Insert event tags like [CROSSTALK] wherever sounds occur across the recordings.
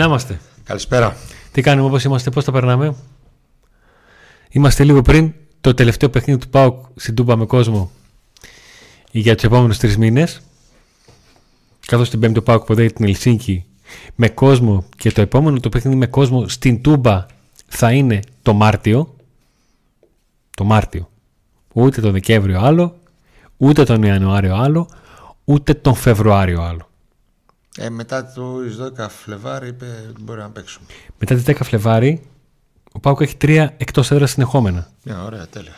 Να είμαστε. Καλησπέρα. Τι κάνουμε όπως είμαστε, πώς τα περνάμε; Είμαστε λίγο πριν το τελευταίο παιχνίδι του ΠΑΟΚ στην Τούμπα με κόσμο για τους επόμενους τρεις μήνες. Καθώς την πέμπτη ο ΠΑΟΚ ποδέει την Ελσίνκη με κόσμο και το επόμενο το παιχνίδι με κόσμο στην Τούμπα θα είναι το Μάρτιο. Το Μάρτιο. Ούτε το Δεκέμβριο άλλο, ούτε τον Ιανουάριο άλλο, ούτε τον Φεβρουάριο άλλο. Ε, μετά το 12 Φλεβάρι είπε ότι μπορεί να παίξουμε. Μετά τις 10 Φλεβάρι ο Πάουκ έχει τρία εκτός έδρας συνεχόμενα. Μια ωραία, τέλεια.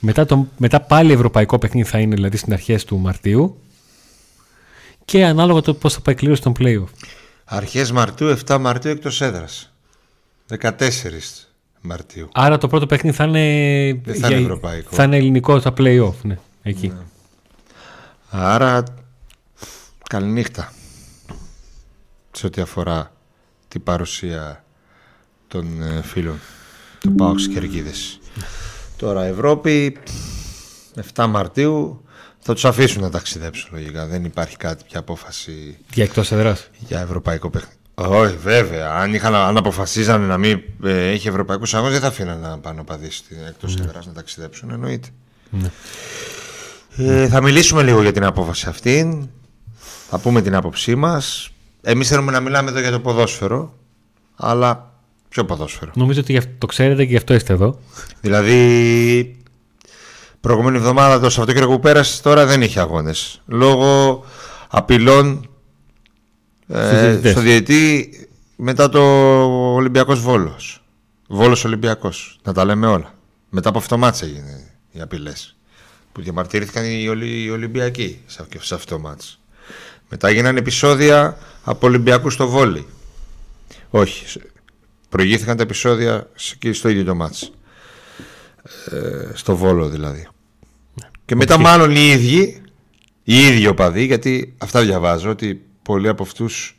Μετά, το, μετά πάλι ευρωπαϊκό παιχνίδι θα είναι δηλαδή στις αρχές του Μαρτίου και ανάλογα το πώς θα πάει κλήρωση των play-off. Αρχές Μαρτίου, 7 Μαρτίου εκτός έδρας. 14 Μαρτίου. Άρα το πρώτο παιχνίδι θα είναι, Δεν θα είναι ευρωπαϊκό. θα είναι ελληνικό τα play-off. Ναι, εκεί. Άρα καληνύχτα σε ό,τι αφορά την παρουσία των ε, φίλων του ΠΑΟΚ στις Κερκίδες. Τώρα Ευρώπη 7 Μαρτίου θα τους αφήσουν να ταξιδέψουν λογικά. Δεν υπάρχει κάτι πια απόφαση Για εκτός έδρας. για ευρωπαϊκό παιχνίδι. Όχι, βέβαια. Αν, είχαν, αν αποφασίζανε να μην ε, έχει ευρωπαϊκούς αγώνες, δεν θα αφήναν να πάνε οπαδοί εκτός Ναι. έδρας να ταξιδέψουν. Εννοείται. Ε, θα μιλήσουμε λίγο για την απόφαση αυτή. Θα πούμε την άποψή μας. Εμείς θέλουμε να μιλάμε εδώ για το ποδόσφαιρο. Αλλά ποιο ποδόσφαιρο; Νομίζω ότι γι' αυτό- το ξέρετε και γι' αυτό είστε εδώ. Δηλαδή, προηγούμενη εβδομάδα το Σαββατοκύριακο που πέρασε τώρα δεν είχε αγώνες. Λόγω απειλών Στους ε, διαιτητές. στο διαιτή μετά το Ολυμπιακός Βόλος. Βόλος Ολυμπιακός. Να τα λέμε όλα. Μετά από αυτό ματς έγινε οι απειλές. Που διαμαρτυρήθηκαν οι, Ολυ, οι Ολυμπιακοί σε, αυ- σε αυτό το ματς. Μετά έγιναν επεισόδια από Ολυμπιακούς στο βόλεϊ. Όχι. σε- Προηγήθηκαν τα επεισόδια σε- και στο ίδιο το ματς. Ε, στο Βόλο δηλαδή. Και μετά Οκ. μάλλον οι ίδιοι, οι ίδιοι οπαδοί, γιατί αυτά διαβάζω, ότι πολλοί από αυτούς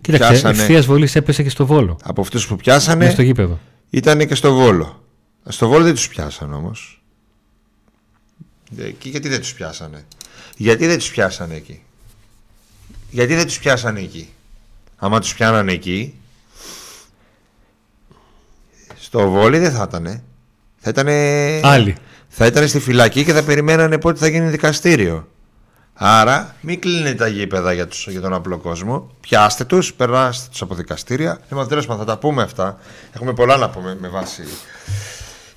Κοίταξε, πιάσανε- ευθείας βολή έπεσε και στο βόλο. από αυτούς που πιάσανε Μέσα στο γήπεδο. ήταν και στο Βόλο. Στο Βόλο δεν τους πιάσανε όμως. Εκεί γιατί δεν τους πιάσανε; Γιατί δεν τους πιάσανε εκεί; Γιατί δεν τους πιάσανε εκεί; Άμα τους πιάνανε εκεί, στο Βόλι δεν θα ήτανε. Θα ήτανε... Άλλοι. Θα ήταν στη φυλακή και θα περιμένανε πότε θα γίνει δικαστήριο. Άρα, μην κλείνετε τα γήπεδα για, τους, για τον απλό κόσμο. Πιάστε τους, περάστε τους από δικαστήρια. Λοιπόν, τέλος πάντων, θα τα πούμε αυτά. Έχουμε πολλά να πούμε με βάση.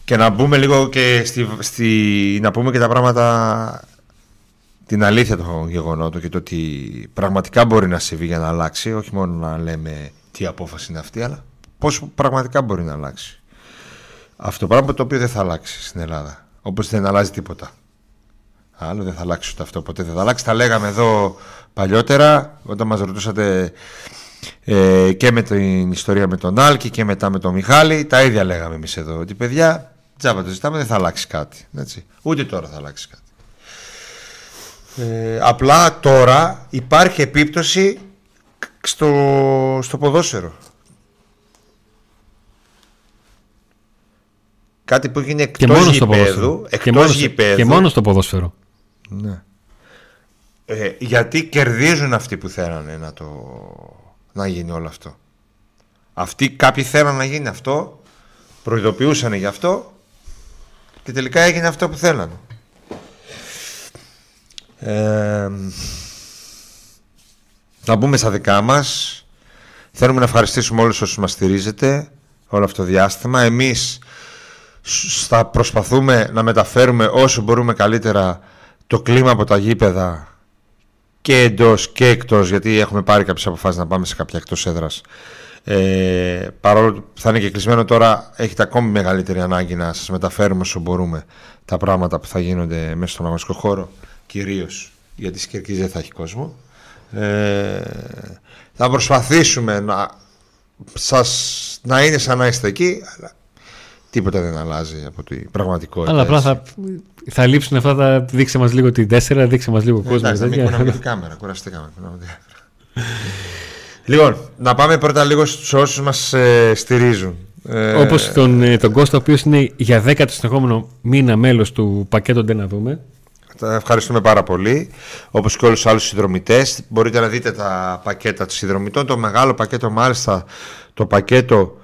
Και να μπούμε λίγο και στη, στη, να πούμε και τα πράγματα. Την αλήθεια των γεγονότων και το ότι πραγματικά μπορεί να συμβεί για να αλλάξει. Όχι μόνο να λέμε τι απόφαση είναι αυτή, αλλά πώς πραγματικά μπορεί να αλλάξει. Αυτό το πράγμα το οποίο δεν θα αλλάξει στην Ελλάδα. Όπως δεν αλλάζει τίποτα. Άλλο δεν θα αλλάξει ούτε αυτό. Ποτέ δεν θα αλλάξει. Τα λέγαμε εδώ παλιότερα όταν μας ρωτούσατε ε, και με την ιστορία με τον Άλκη και μετά με τον Μιχάλη. Τα ίδια λέγαμε εμείς εδώ. Ότι παιδιά, τζάμπα το ζητάμε, δεν θα αλλάξει κάτι. Έτσι. Ούτε τώρα θα αλλάξει κάτι. Ε, απλά τώρα υπάρχει επίπτωση στο, στο ποδόσφαιρο. Κάτι που έγινε Και εκτός μόνο στο γηπέδου, ποδόσφαιρο. Και εκτός μόνο, στο- γηπέδου, και μόνο στο ποδόσφαιρο. ναι. Ε, γιατί κερδίζουν αυτοί που θέλανε να, το, να γίνει όλο αυτό. Αυτοί κάποιοι θέλαν να γίνει αυτό, προειδοποιούσαν γι' αυτό και τελικά έγινε αυτό που θέλανε. Ε, να μπούμε στα δικά μας. Θέλουμε να ευχαριστήσουμε όλους όσους μας στηρίζετε όλο αυτό το διάστημα. Εμείς σ- θα προσπαθούμε να μεταφέρουμε όσο μπορούμε καλύτερα το κλίμα από τα γήπεδα και εντός και εκτός γιατί έχουμε πάρει κάποιες αποφάσεις να πάμε σε κάποια εκτός έδρας ε, παρόλο που θα είναι και κλεισμένο τώρα έχετε ακόμη μεγαλύτερη ανάγκη να σας μεταφέρουμε όσο μπορούμε τα πράγματα που θα γίνονται μέσα στον αγωνιστικό χώρο κυρίως γιατί στις Κερκίδες δεν θα έχει κόσμο ε, θα προσπαθήσουμε να, σας, να είναι σαν να είστε εκεί αλλά τίποτα δεν αλλάζει από την πραγματικότητα Αλλά απλά έτσι. θα, θα λείψουν αυτά τα. Δείξε μας λίγο την 4, δείξε μας λίγο Ε, κόσμο. Εντάξει, να μην τέτοια. κουνάμε την κάμερα, κουραστήκαμε. κουνάμε την κάμερα. λοιπόν, να πάμε πρώτα λίγο στους όσους μας ε, στηρίζουν. Ε, Όπως τον, ε, τον Κώστα, ο οποίος είναι για 10ο συνεχόμενο μήνα μέλος του πακέτο Ντε να δούμε. Ευχαριστούμε πάρα πολύ. Όπως και όλους τους άλλους συνδρομητές. Μπορείτε να δείτε τα πακέτα των συνδρομητών. Το μεγάλο πακέτο μάλιστα, το πακέτο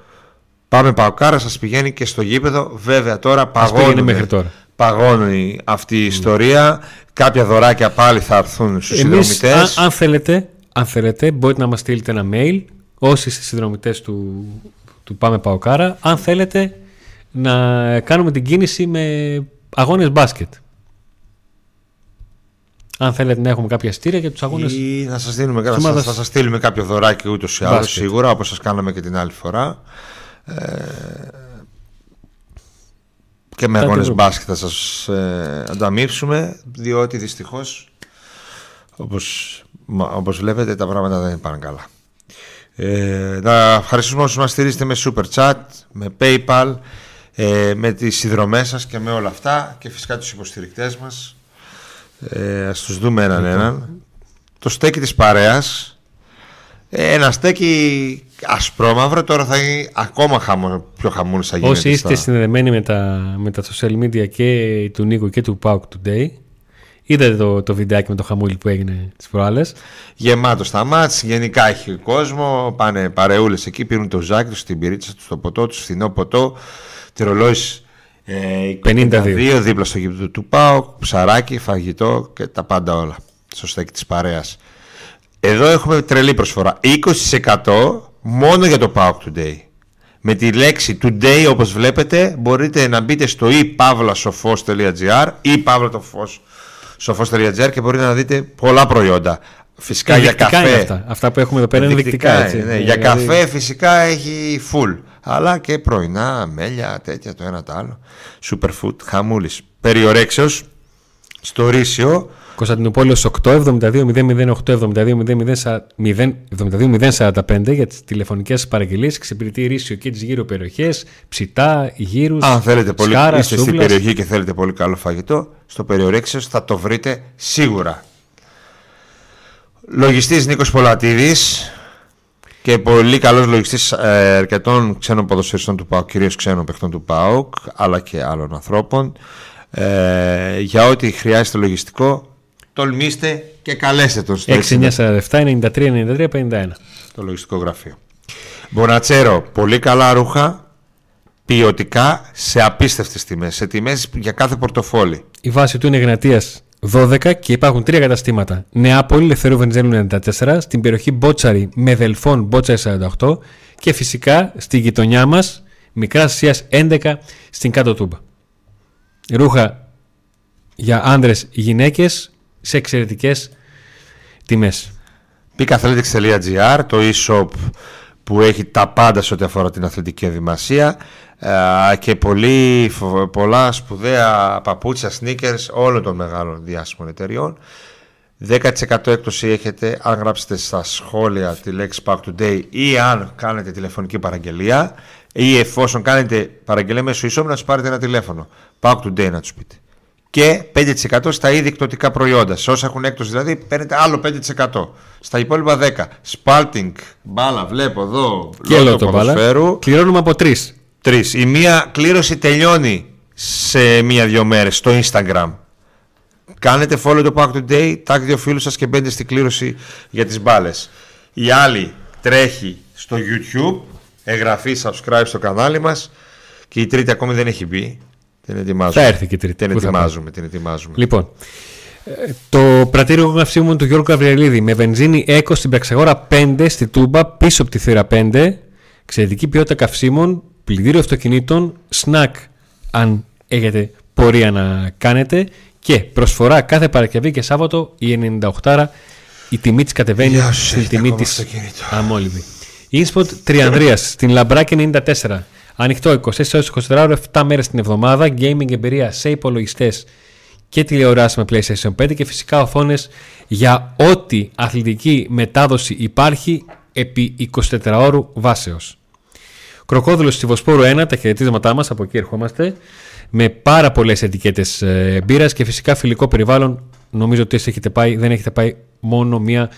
Πάμε Παοκάρα, σας πηγαίνει και στο γήπεδο. Βέβαια τώρα παγώνει, μέχρι τώρα. παγώνει αυτή η ιστορία. Κάποια δωράκια πάλι θα έρθουν στους Εμείς, συνδρομητές. αν, αν, θέλετε, αν θέλετε, μπορείτε να μας στείλετε ένα mail, όσοι είστε συνδρομητές του, του Πάμε Παοκάρα, αν θέλετε να κάνουμε την κίνηση με αγώνες μπάσκετ. Αν θέλετε να έχουμε κάποια στήρια για τους αγώνες Ή να σας, δίνουμε, της θα, σας, ομάδας θα σας στείλουμε κάποιο δωράκι ούτως ή άλλως Μπάσκετ. σίγουρα όπως σας κάναμε και την άλλη φορά. Ε, και με Κάτι αγώνες βρούμε. μπάσκετ θα σας ε, ανταμείψουμε διότι δυστυχώς όπως, μα- όπως βλέπετε τα πράγματα δεν πάνε καλά. Ε, να ευχαριστούμε όσους μας στηρίζετε με Super Chat, με PayPal, ε, με τις συνδρομές σας και με όλα αυτά και φυσικά τους υποστηρικτές μας. Ε, ας τους δούμε έναν έναν. Το στέκι της παρέας, ε, ένα στέκι ασπρόμαυρο, τώρα θα γίνει ακόμα χαμο, πιο χαμούλης θα γίνεται. Όσοι είστε στα- συνδεδεμένοι με τα, με τα social media και του Νίκου και του Pauk Today, είδατε το, το βιντεάκι με το χαμούλι που έγινε τις προάλλες. Γεμάτο στα μάτς, γενικά έχει κόσμο, πάνε παρεούλες εκεί, πίνουν το ζάκι τους, την πυρίτσα τους, το ποτό τους, φθηνό ποτό, τη ρολόης ε, 52, δίπλα στο γήπεδο του ΠΑΟΚ, ψαράκι, φαγητό και τα πάντα όλα στο στέκι της παρέας. Εδώ έχουμε τρελή προσφορά, 20% μόνο για το ΠΑΟΚ Today. Με τη λέξη today όπως βλέπετε μπορείτε να μπείτε στο e-pavlasofos.gr ή pavlasofos.gr και μπορείτε να δείτε πολλά προϊόντα. Φυσικά για Ενδεικτικά είναι καφέ. αυτά. Αυτά που έχουμε εδώ πέρα είναι ενδεικτικά. έτσι. είναι, ναι. Ε, Για δηλαδή, καφέ φυσικά έχει full. Αλλά και πρωινά, μέλια, τέτοια το ένα το άλλο. Superfood, χαμούλης. Περιορέξεως, στο Ρήσιο, Κωνσταντινούπολεως 8, 72 008, 72 045 για τις τηλεφωνικές παραγγελίες. Εξυπηρετεί ρίσιο και τις γύρω περιοχές, ψητά, γύρους, αν θέλετε πολύ, σκάρα, είστε στην σούβλας. περιοχή και θέλετε πολύ καλό φαγητό, στο Περιορέξεως θα το βρείτε σίγουρα. Λογιστής Νίκος Πολατίδης και πολύ καλός λογιστής ε, αρκετών ξένων ποδοσφαιριστών του ΠΑΟΚ, κυρίως ξένων παιχτών του ΠΑΟΚ, αλλά και άλλων ανθρώπων. Ε, για ό,τι χρειάζεται λογιστικό, τολμήστε και καλέστε τον στο 6947 93 93 51. το λογιστικό γραφείο. Μπονατσέρο, πολύ καλά ρούχα, ποιοτικά, σε απίστευτες τιμές, σε τιμές για κάθε πορτοφόλι. Η βάση του είναι Εγνατίας 12 και υπάρχουν τρία καταστήματα. Νεάπολη, Ελευθερού Βενιζέλου 94, στην περιοχή Μπότσαρη με Δελφών Μπότσαρη 48 και φυσικά στη γειτονιά μας Μικρά Ασίας 11 στην Κάτω Τούμπα. Ρούχα για άνδρες γυναίκες σε εξαιρετικές τιμές. Peakathletics.gr, το e-shop που έχει τα πάντα σε ό,τι αφορά την αθλητική ενδυμασία ε, ε, και πολύ, πολλά σπουδαία παπούτσια, sneakers όλων των μεγάλων διάσημων εταιριών. 10% έκπτωση έχετε αν γράψετε στα σχόλια τη λέξη Pack Today ή αν κάνετε τηλεφωνική παραγγελία ή εφόσον κάνετε παραγγελία μέσω ισόμου να σας πάρετε ένα τηλέφωνο. Pack Today να τους πείτε. Και 5% στα ήδη εκτοτικά προϊόντα. Σε όσα έχουν έκπτωση δηλαδή παίρνετε άλλο 5%. Στα υπόλοιπα 10. Spalting, μπάλα, βλέπω εδώ, λόγω του ποδοσφαίρου. Κληρώνουμε από 3. Τρεις. Η μία κλήρωση τελειώνει σε μία-δύο μέρες στο Instagram. Κάνετε follow το Pack Today, tag δύο φίλους σας και μπαίνετε στην κλήρωση για τις μπάλες. Η άλλη τρέχει στο YouTube. Εγγραφή, subscribe στο κανάλι μας. Και η τρίτη ακόμη δεν έχει μπει. Την ετοιμάζουμε. Θα έρθει και η τρίτη. Την ετοιμάζουμε, την ετοιμάζουμε. Λοιπόν, ε, το πρατήριο καυσίμων του Γιώργου Καβριελίδη με βενζίνη έκο στην Πραξαγόρα 5 στη Τούμπα πίσω από τη θύρα 5. Εξαιρετική ποιότητα καυσίμων πλυντήριο αυτοκινήτων, σνακ αν έχετε πορεία να κάνετε και προσφορά κάθε Παρασκευή και Σάββατο η 98 η τιμή της κατεβαίνει Γεια σου, στην έχετε τιμή ακόμα της αυτοκίνητο. αμόλυβη. Ινσποτ Τριανδρίας στην Λαμπράκη 94. Ανοιχτό 24 ώρες 24 ώρες 7 μέρες την εβδομάδα. Gaming εμπειρία σε υπολογιστές και τηλεοράσει με PlayStation 5 και φυσικά οθόνες για ό,τι αθλητική μετάδοση υπάρχει επί 24 ώρου βάσεως. Κροκόδουλος στη Βοσπόρου 1, τα χαιρετίσματά μας, από εκεί ερχόμαστε. Με πάρα πολλές ετικέτες ε, μπύρας και φυσικά φιλικό περιβάλλον. Νομίζω ότι εσείς έχετε πάει, δεν έχετε πάει μόνο μία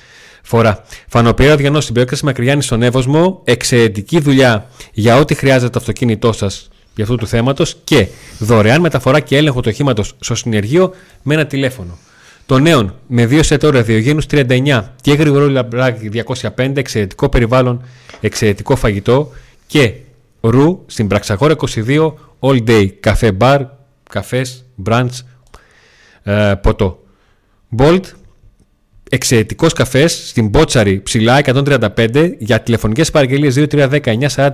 φορά. Φανοπέρα διανός στην περίοδο Μακριγιάννη στον Εύωσμο. Εξαιρετική δουλειά για ό,τι χρειάζεται το αυτοκίνητό σας για αυτού του θέματος και δωρεάν μεταφορά και έλεγχο του οχήματος στο συνεργείο με ένα τηλέφωνο. Το νέο με 2 σετόρια Διογένους 39 και γρήγορο λαμπράκι 205, εξαιρετικό περιβάλλον, εξαιρετικό φαγητό και ρου στην Πραξαγόρα 22, all day, καφέ μπαρ, καφές, brunch, ε, ποτό. Bolt, εξαιρετικός καφές στην Μπότσαρη ψηλά 135 για τηλεφωνικές παραγγελίες 2319 40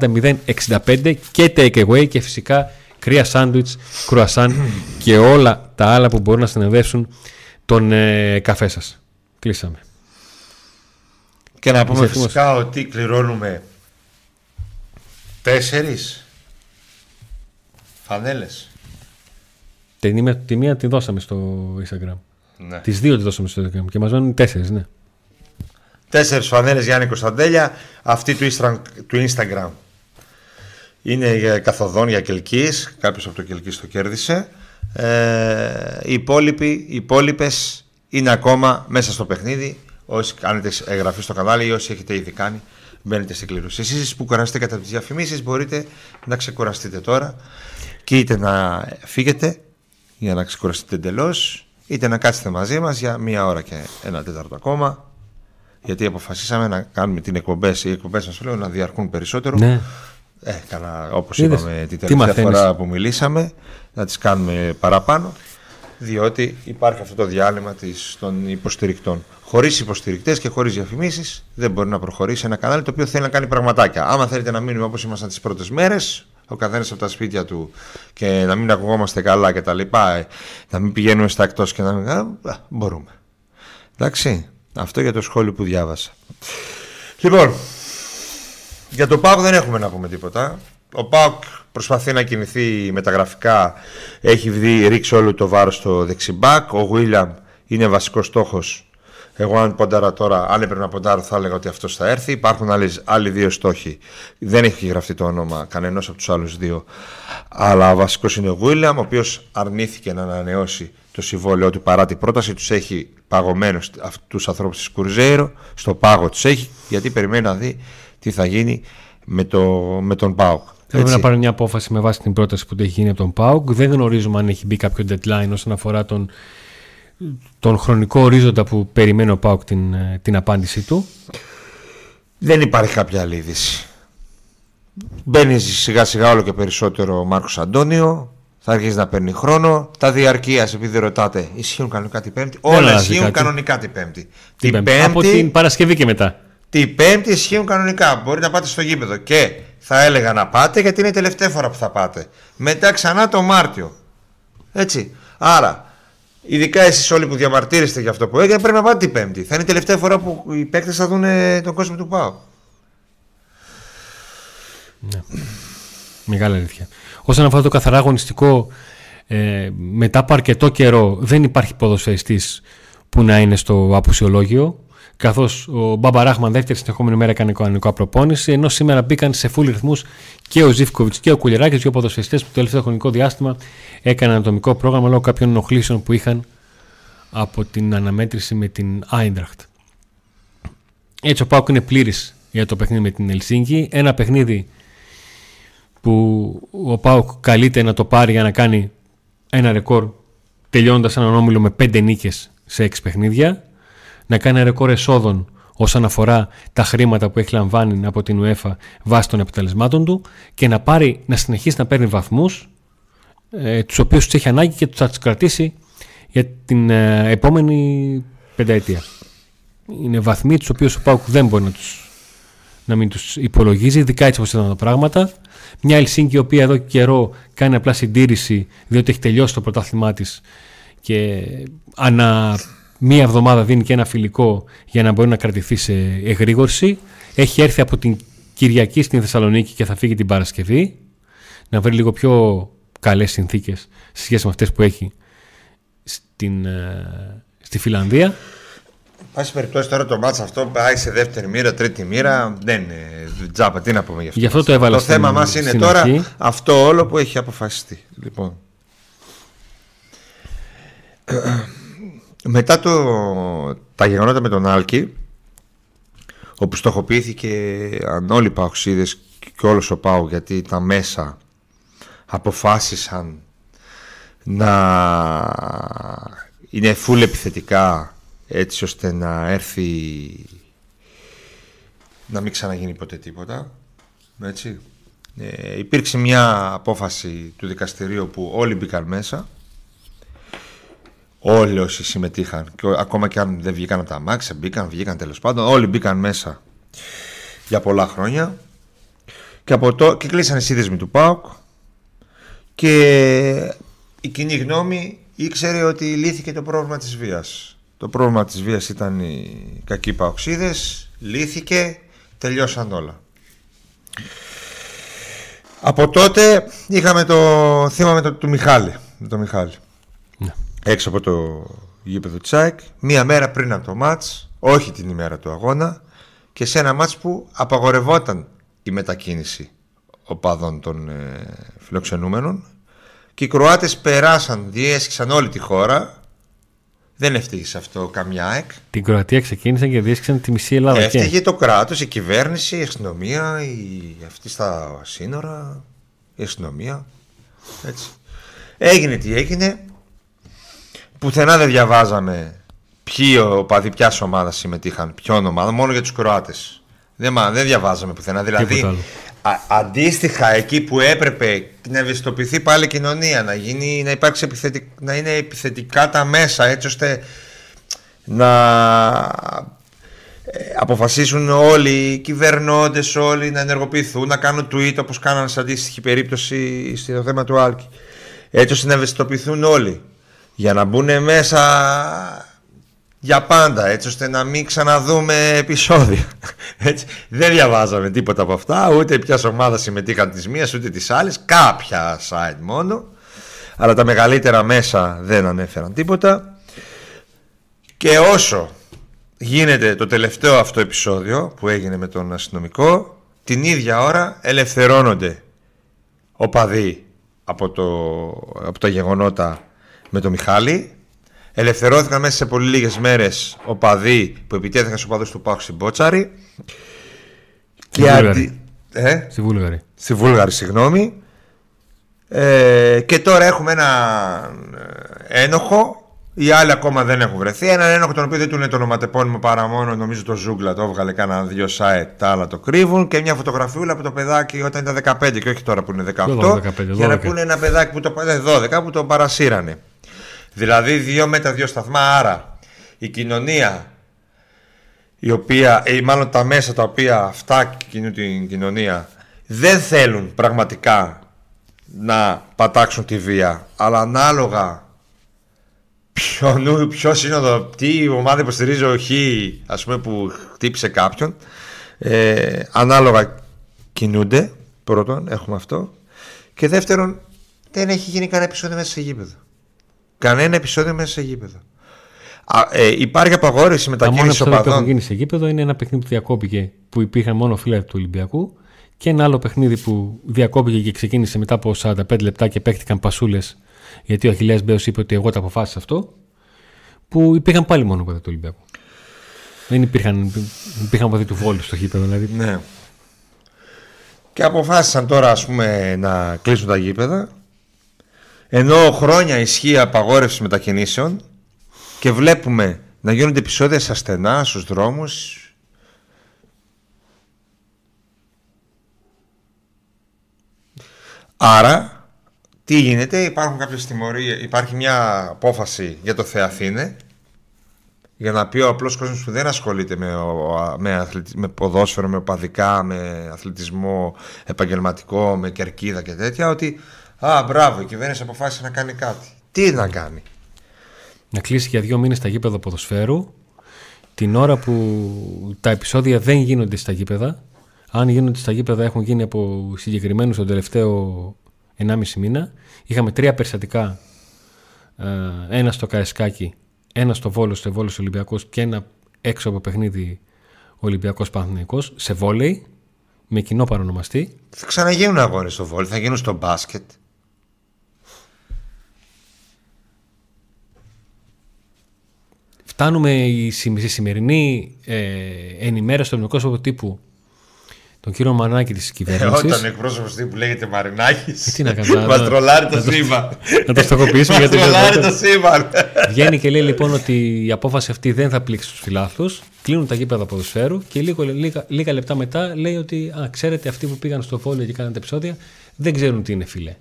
065 και take away και φυσικά κρύα σάντουιτς, κρουασάν και όλα τα άλλα που μπορούν να συνεδεύσουν τον ε, καφέ σας. Κλείσαμε. Και να πούμε Είσαι έτοιμος; φυσικά ότι κληρώνουμε τέσσερις φανέλες. Τη μία, τη μία τη δώσαμε στο Instagram. Ναι. Τις δύο τη δώσαμε στο Instagram και μας μένουν τέσσερις, ναι. Τέσσερις φανέλες Γιάννη Κωνσταντέλια. Αυτή του, Instagram, του Instagram είναι για καθοδόν για Κελκής. Κάποιος από το Κελκής το κέρδισε. Ε, οι, υπόλοιποι, οι υπόλοιπες είναι ακόμα μέσα στο παιχνίδι. Όσοι κάνετε εγγραφή στο κανάλι ή όσοι έχετε ήδη κάνει, μπαίνετε στην κλήρωση. Εσείς που κουραστείτε κατά τις διαφημίσεις μπορείτε να ξεκουραστείτε τώρα και είτε να φύγετε για να ξεκουραστείτε εντελώς, είτε να κάτσετε μαζί μας για μία ώρα και ένα τέταρτο ακόμα γιατί αποφασίσαμε να κάνουμε την εκπομπές, οι εκπομπές μας λέω να διαρκούν περισσότερο. ναι. Ε, καλά, όπως Είδες, είπαμε την τι τελευταία μαθαίνεις; φορά που μιλήσαμε, να τις κάνουμε παραπάνω, διότι υπάρχει αυτό το διάλειμμα της, των υποστηρικτών. Χωρίς υποστηρικτές και χωρίς διαφημίσεις δεν μπορεί να προχωρήσει ένα κανάλι το οποίο θέλει να κάνει πραγματάκια. Άμα θέλετε να μείνουμε όπως ήμασταν τις πρώτες μέρες, ο καθένας από τα σπίτια του και να μην ακουγόμαστε καλά και τα λοιπά, ε, να μην πηγαίνουμε στα εκτός και να μην... Α, μπορούμε. Εντάξει, αυτό για το σχόλιο που διάβασα. Λοιπόν, για το ΠΑΟΚ δεν έχουμε να πούμε τίποτα. Ο ΠΑΟΚ προσπαθεί να κινηθεί μεταγραφικά. Έχει δει, ρίξει όλο το βάρος στο δεξιμπάκ. Ο Γουίλιαμ είναι βασικός στόχος. Εγώ αν ποντάρα τώρα, αν έπρεπε να ποντάρω θα έλεγα ότι αυτός θα έρθει. Υπάρχουν άλλες, άλλοι δύο στόχοι. Δεν έχει γραφτεί το όνομα κανενός από τους άλλους δύο. Αλλά ο βασικός είναι ο Γουίλιαμ, ο οποίος αρνήθηκε να ανανεώσει το συμβόλαιο του παρά την πρόταση. Τους έχει παγωμένους τους ανθρώπους της Κουρζέιρο. Στο πάγο τους έχει, γιατί περιμένει να δει τι θα γίνει με, το, με τον ΠΑΟΚ. Πρέπει Έτσι. να πάρει μια απόφαση με βάση την πρόταση που έχει γίνει από τον ΠΑΟΚ. Δεν γνωρίζουμε αν έχει μπει κάποιο deadline όσον αφορά τον, τον χρονικό ορίζοντα που περιμένει ο ΠΑΟΚ την, ε, την απάντησή του. Δεν υπάρχει κάποια άλλη είδηση. Μπαίνει σιγά σιγά όλο και περισσότερο ο Μάρκος Αντώνιο. Θα αρχίσει να παίρνει χρόνο. Τα διαρκεία, επειδή ρωτάτε, ισχύουν κανονικά την Πέμπτη; Δεν Όλα αλλάζει ισχύουν κάτι. κανονικά την Πέμπτη. Την Την Πέμπτη. Πέμπτη, Από την Παρασκευή και μετά. την Πέμπτη ισχύουν κανονικά. Μπορείτε να πάτε στο γήπεδο. Και θα έλεγα να πάτε γιατί είναι η τελευταία φορά που θα πάτε. Μετά ξανά το Μάρτιο. Έτσι. Άρα, ειδικά εσείς όλοι που διαμαρτύρεστε για αυτό που έγινε, πρέπει να πάτε την Πέμπτη. Θα είναι η τελευταία φορά που οι παίκτες θα δουν ε, τον κόσμο του ΠΑΟ. Μεγάλη αλήθεια. Όσον αφορά το καθαρά αγωνιστικό, ε, μετά από αρκετό καιρό δεν υπάρχει ποδοσφαιριστής που να είναι στο απουσιολόγιο. Καθώς ο Μπάμπα Ράχμαν δεύτερη συνεχόμενη μέρα έκανε κανονικό προπόνηση, ενώ σήμερα μπήκαν σε φούλ ρυθμούς και ο Ζήφκοβιτς και ο Κουλεράκη, δύο ποδοσφαιριστές που το τελευταίο χρονικό διάστημα έκαναν ατομικό πρόγραμμα λόγω κάποιων ενοχλήσεων που είχαν από την αναμέτρηση με την Άιντραχτ. Έτσι ο Πάουκ είναι πλήρης για το παιχνίδι με την Ελσίνκη. Ένα παιχνίδι που ο Πάουκ καλείται να το πάρει για να κάνει ένα ρεκόρ τελειώνοντας έναν όμιλο με πέντε νίκες σε έξι παιχνίδια να κάνει ένα ρεκόρ εσόδων όσον αφορά τα χρήματα που έχει λαμβάνει από την UEFA βάσει των επιτελεσμάτων του και να, πάρει, να συνεχίσει να παίρνει βαθμούς ε, τους οποίους τους έχει ανάγκη και τους θα τους κρατήσει για την ε, επόμενη πενταετία. Είναι βαθμοί τους οποίους ο Πάουκ δεν μπορεί να, τους, να μην τους υπολογίζει, ειδικά έτσι όπως ήταν τα πράγματα. Μια Ελσίνκη η οποία εδώ και καιρό κάνει απλά συντήρηση διότι έχει τελειώσει το πρωτάθλημά της και ανά μία εβδομάδα δίνει και ένα φιλικό για να μπορεί να κρατηθεί σε εγρήγορση. Έχει έρθει από την Κυριακή στην Θεσσαλονίκη και θα φύγει την Παρασκευή να βρει λίγο πιο καλές συνθήκες σε σχέση με αυτές που έχει στην, ε, στη Φιλανδία. Πάση περιπτώσει τώρα το μάτς αυτό πάει σε δεύτερη μοίρα, τρίτη μοίρα. Δεν είναι τζάπα, τι να πούμε γι' αυτό. Γι' αυτό το έβαλα Το στην- θέμα μας είναι στην τώρα αρχή. αυτό όλο που έχει αποφασιστεί. Λοιπόν. Μετά το, τα γεγονότα με τον Άλκη, όπου στοχοποιήθηκε αν όλοι οι παοξίδες και όλος ο Πάου γιατί τα μέσα αποφάσισαν να είναι full επιθετικά έτσι ώστε να έρθει να μην ξαναγίνει ποτέ τίποτα έτσι. Ε, υπήρξε μια απόφαση του δικαστηρίου που όλοι μπήκαν μέσα όλοι όσοι συμμετείχαν και ακόμα και αν δεν βγήκαν από τα αμάξια μπήκαν, βγήκαν τέλος πάντων όλοι μπήκαν μέσα για πολλά χρόνια και, από το, και κλείσαν οι σύνδεσμοι του ΠΑΟΚ και η κοινή γνώμη ήξερε ότι λύθηκε το πρόβλημα της βίας. Το πρόβλημα της βίας ήταν οι κακοί παοξίδες, λύθηκε, τελειώσαν όλα. Από τότε είχαμε το θέμα με το, του Μιχάλη. Με το Μιχάλη. Ναι. Έξω από το γήπεδο Τσάικ, μία μέρα πριν από το μάτς, όχι την ημέρα του αγώνα, και σε ένα μάτς που απαγορευόταν η μετακίνηση οπαδών των ε, φιλοξενούμενων και οι Κροάτες περάσαν, διέσχισαν όλη τη χώρα δεν έφταιγε αυτό καμιά εκ. Την Κροατία ξεκίνησαν και διέσχισαν τη μισή Ελλάδα. Έφταιγε το κράτος, η κυβέρνηση, η αστυνομία, η... αυτή στα σύνορα, η αστυνομία. Έτσι. Έγινε τι έγινε. Πουθενά δεν διαβάζαμε ποιοι οπαδοί ποια ομάδας συμμετείχαν, ποιον ομάδα, μόνο για τους Κροάτες. Δεν, δεν διαβάζαμε πουθενά. Δηλαδή, α, αντίστοιχα εκεί που έπρεπε να ευαισθητοποιηθεί πάλι η κοινωνία, να, γίνει, να, υπάρξει επιθετικ, να είναι επιθετικά τα μέσα έτσι ώστε να ε, αποφασίσουν όλοι οι κυβερνώντες όλοι να ενεργοποιηθούν, να κάνουν tweet όπως κάνανε σε αντίστοιχη περίπτωση στο θέμα του Άλκη. Έτσι ώστε να ευαισθητοποιηθούν όλοι για να μπουν μέσα για πάντα έτσι ώστε να μην ξαναδούμε επεισόδια [LAUGHS] έτσι. δεν διαβάζαμε τίποτα από αυτά ούτε ποια ομάδα συμμετείχαν της μίας ούτε της άλλης κάποια site μόνο αλλά τα μεγαλύτερα μέσα δεν ανέφεραν τίποτα και όσο γίνεται το τελευταίο αυτό επεισόδιο που έγινε με τον αστυνομικό την ίδια ώρα ελευθερώνονται οπαδοί από, το, από τα γεγονότα με τον Μιχάλη Ελευθερώθηκαν μέσα σε πολύ λίγες μέρες οπαδοί που επιτέθηκαν στους οπαδούς του Πάχου στην Μπότσαρη. Στη και Βούλγαρη. Ε; Στη Βούλγαρη. Στη Βούλγαρη, συγγνώμη. Ε, και τώρα έχουμε ένα ε, ένοχο. Οι άλλοι ακόμα δεν έχουν βρεθεί. Έναν ένοχο τον οποίο δεν του είναι το ονοματεπώνυμο παρά μόνο νομίζω το Ζούγκλα το έβγαλε κάνα δύο site, τα άλλα το κρύβουν. Και μια φωτογραφιούλα από το παιδάκι όταν ήταν 15 και όχι τώρα που είναι 18. 15, για να πούνε ένα παιδάκι που το 12 που τον παρασύρανε. Δηλαδή δύο μέτρα, δύο σταθμά. Άρα η κοινωνία, η οποία, ή μάλλον τα μέσα τα οποία αυτά κινούν την κοινωνία, δεν θέλουν πραγματικά να πατάξουν τη βία, αλλά ανάλογα ποιο, ποιο σύνοδο, τι ομάδα υποστηρίζει ο Χ, ας πούμε που χτύπησε κάποιον, ε, ανάλογα κινούνται, πρώτον έχουμε αυτό, και δεύτερον δεν έχει γίνει κανένα επεισόδιο μέσα σε γήπεδο. Κανένα επεισόδιο μέσα σε γήπεδο. Α, ε, υπάρχει απαγόρευση μετακίνησης οπαδών. Αυτό που έχει γίνει σε γήπεδο είναι ένα παιχνίδι που διακόπηκε που υπήρχαν μόνο φίλοι του Ολυμπιακού και ένα άλλο παιχνίδι που διακόπηκε και ξεκίνησε μετά από 45 λεπτά και παίχτηκαν πασούλες γιατί ο Αχιλέα Μπέος είπε ότι εγώ το αποφάσισα αυτό. Που υπήρχαν πάλι μόνο οπαδοί του Ολυμπιακού. Δεν υπήρχαν, υπήρχαν οπαδοί του Βόλου στο γήπεδο δηλαδή. Ναι. Και αποφάσισαν τώρα ας πούμε να κλείσουν τα γήπεδα ενώ χρόνια ισχύει απαγόρευση μετακινήσεων και βλέπουμε να γίνονται επεισόδια στα στενά, στους δρόμους Άρα, τι γίνεται, υπάρχουν κάποιες τιμωρίες, υπάρχει μια απόφαση για το Θεαθήνε για να πει ο απλός κόσμος που δεν ασχολείται με, με, με ποδόσφαιρο, με οπαδικά, με αθλητισμό επαγγελματικό, με κερκίδα και τέτοια ότι Α, μπράβο, η κυβέρνηση αποφάσισε να κάνει κάτι. Τι να κάνει; Να κλείσει για δύο μήνες τα γήπεδα ποδοσφαίρου την ώρα που τα επεισόδια δεν γίνονται στα γήπεδα. Αν γίνονται στα γήπεδα, έχουν γίνει από συγκεκριμένους τον τελευταίο 1,5 μήνα. Είχαμε τρία περιστατικά. Ε, ένα στο Καεσκάκι, ένα στο Βόλος, στο Βόλος Ολυμπιακός και ένα έξω από παιχνίδι Ολυμπιακός Παναθυναϊκό σε βόλεϊ με κοινό παρονομαστή. Θα ξαναγίνουν αγώνες στο βόλεϊ, θα γίνουν στο μπάσκετ. Φτάνουμε στη σημερινή ε, ενημέρωση του ελληνικού τύπου τον κύριο Μανάκη της Ε, κυβέρνησης. όταν εκπρόσωπος που λέγεται Μαρινάκης. Ε, τι να κάνω, Μας να- τρολάρει το να το- σύμπαν. να το στοχοποιήσουμε Μας για την τρολάρει Ελλάδα. το σύμπαν. Βγαίνει και λέει λοιπόν ότι η απόφαση αυτή δεν θα πλήξει τους φιλάθλους. Κλείνουν τα γήπεδα ποδοσφαίρου και λίγο, λίγα, λίγα λεπτά μετά λέει ότι α, ξέρετε, αυτοί που πήγαν στο βόλιο και κάνανε τα επεισόδια δεν ξέρουν τι είναι φιλέ.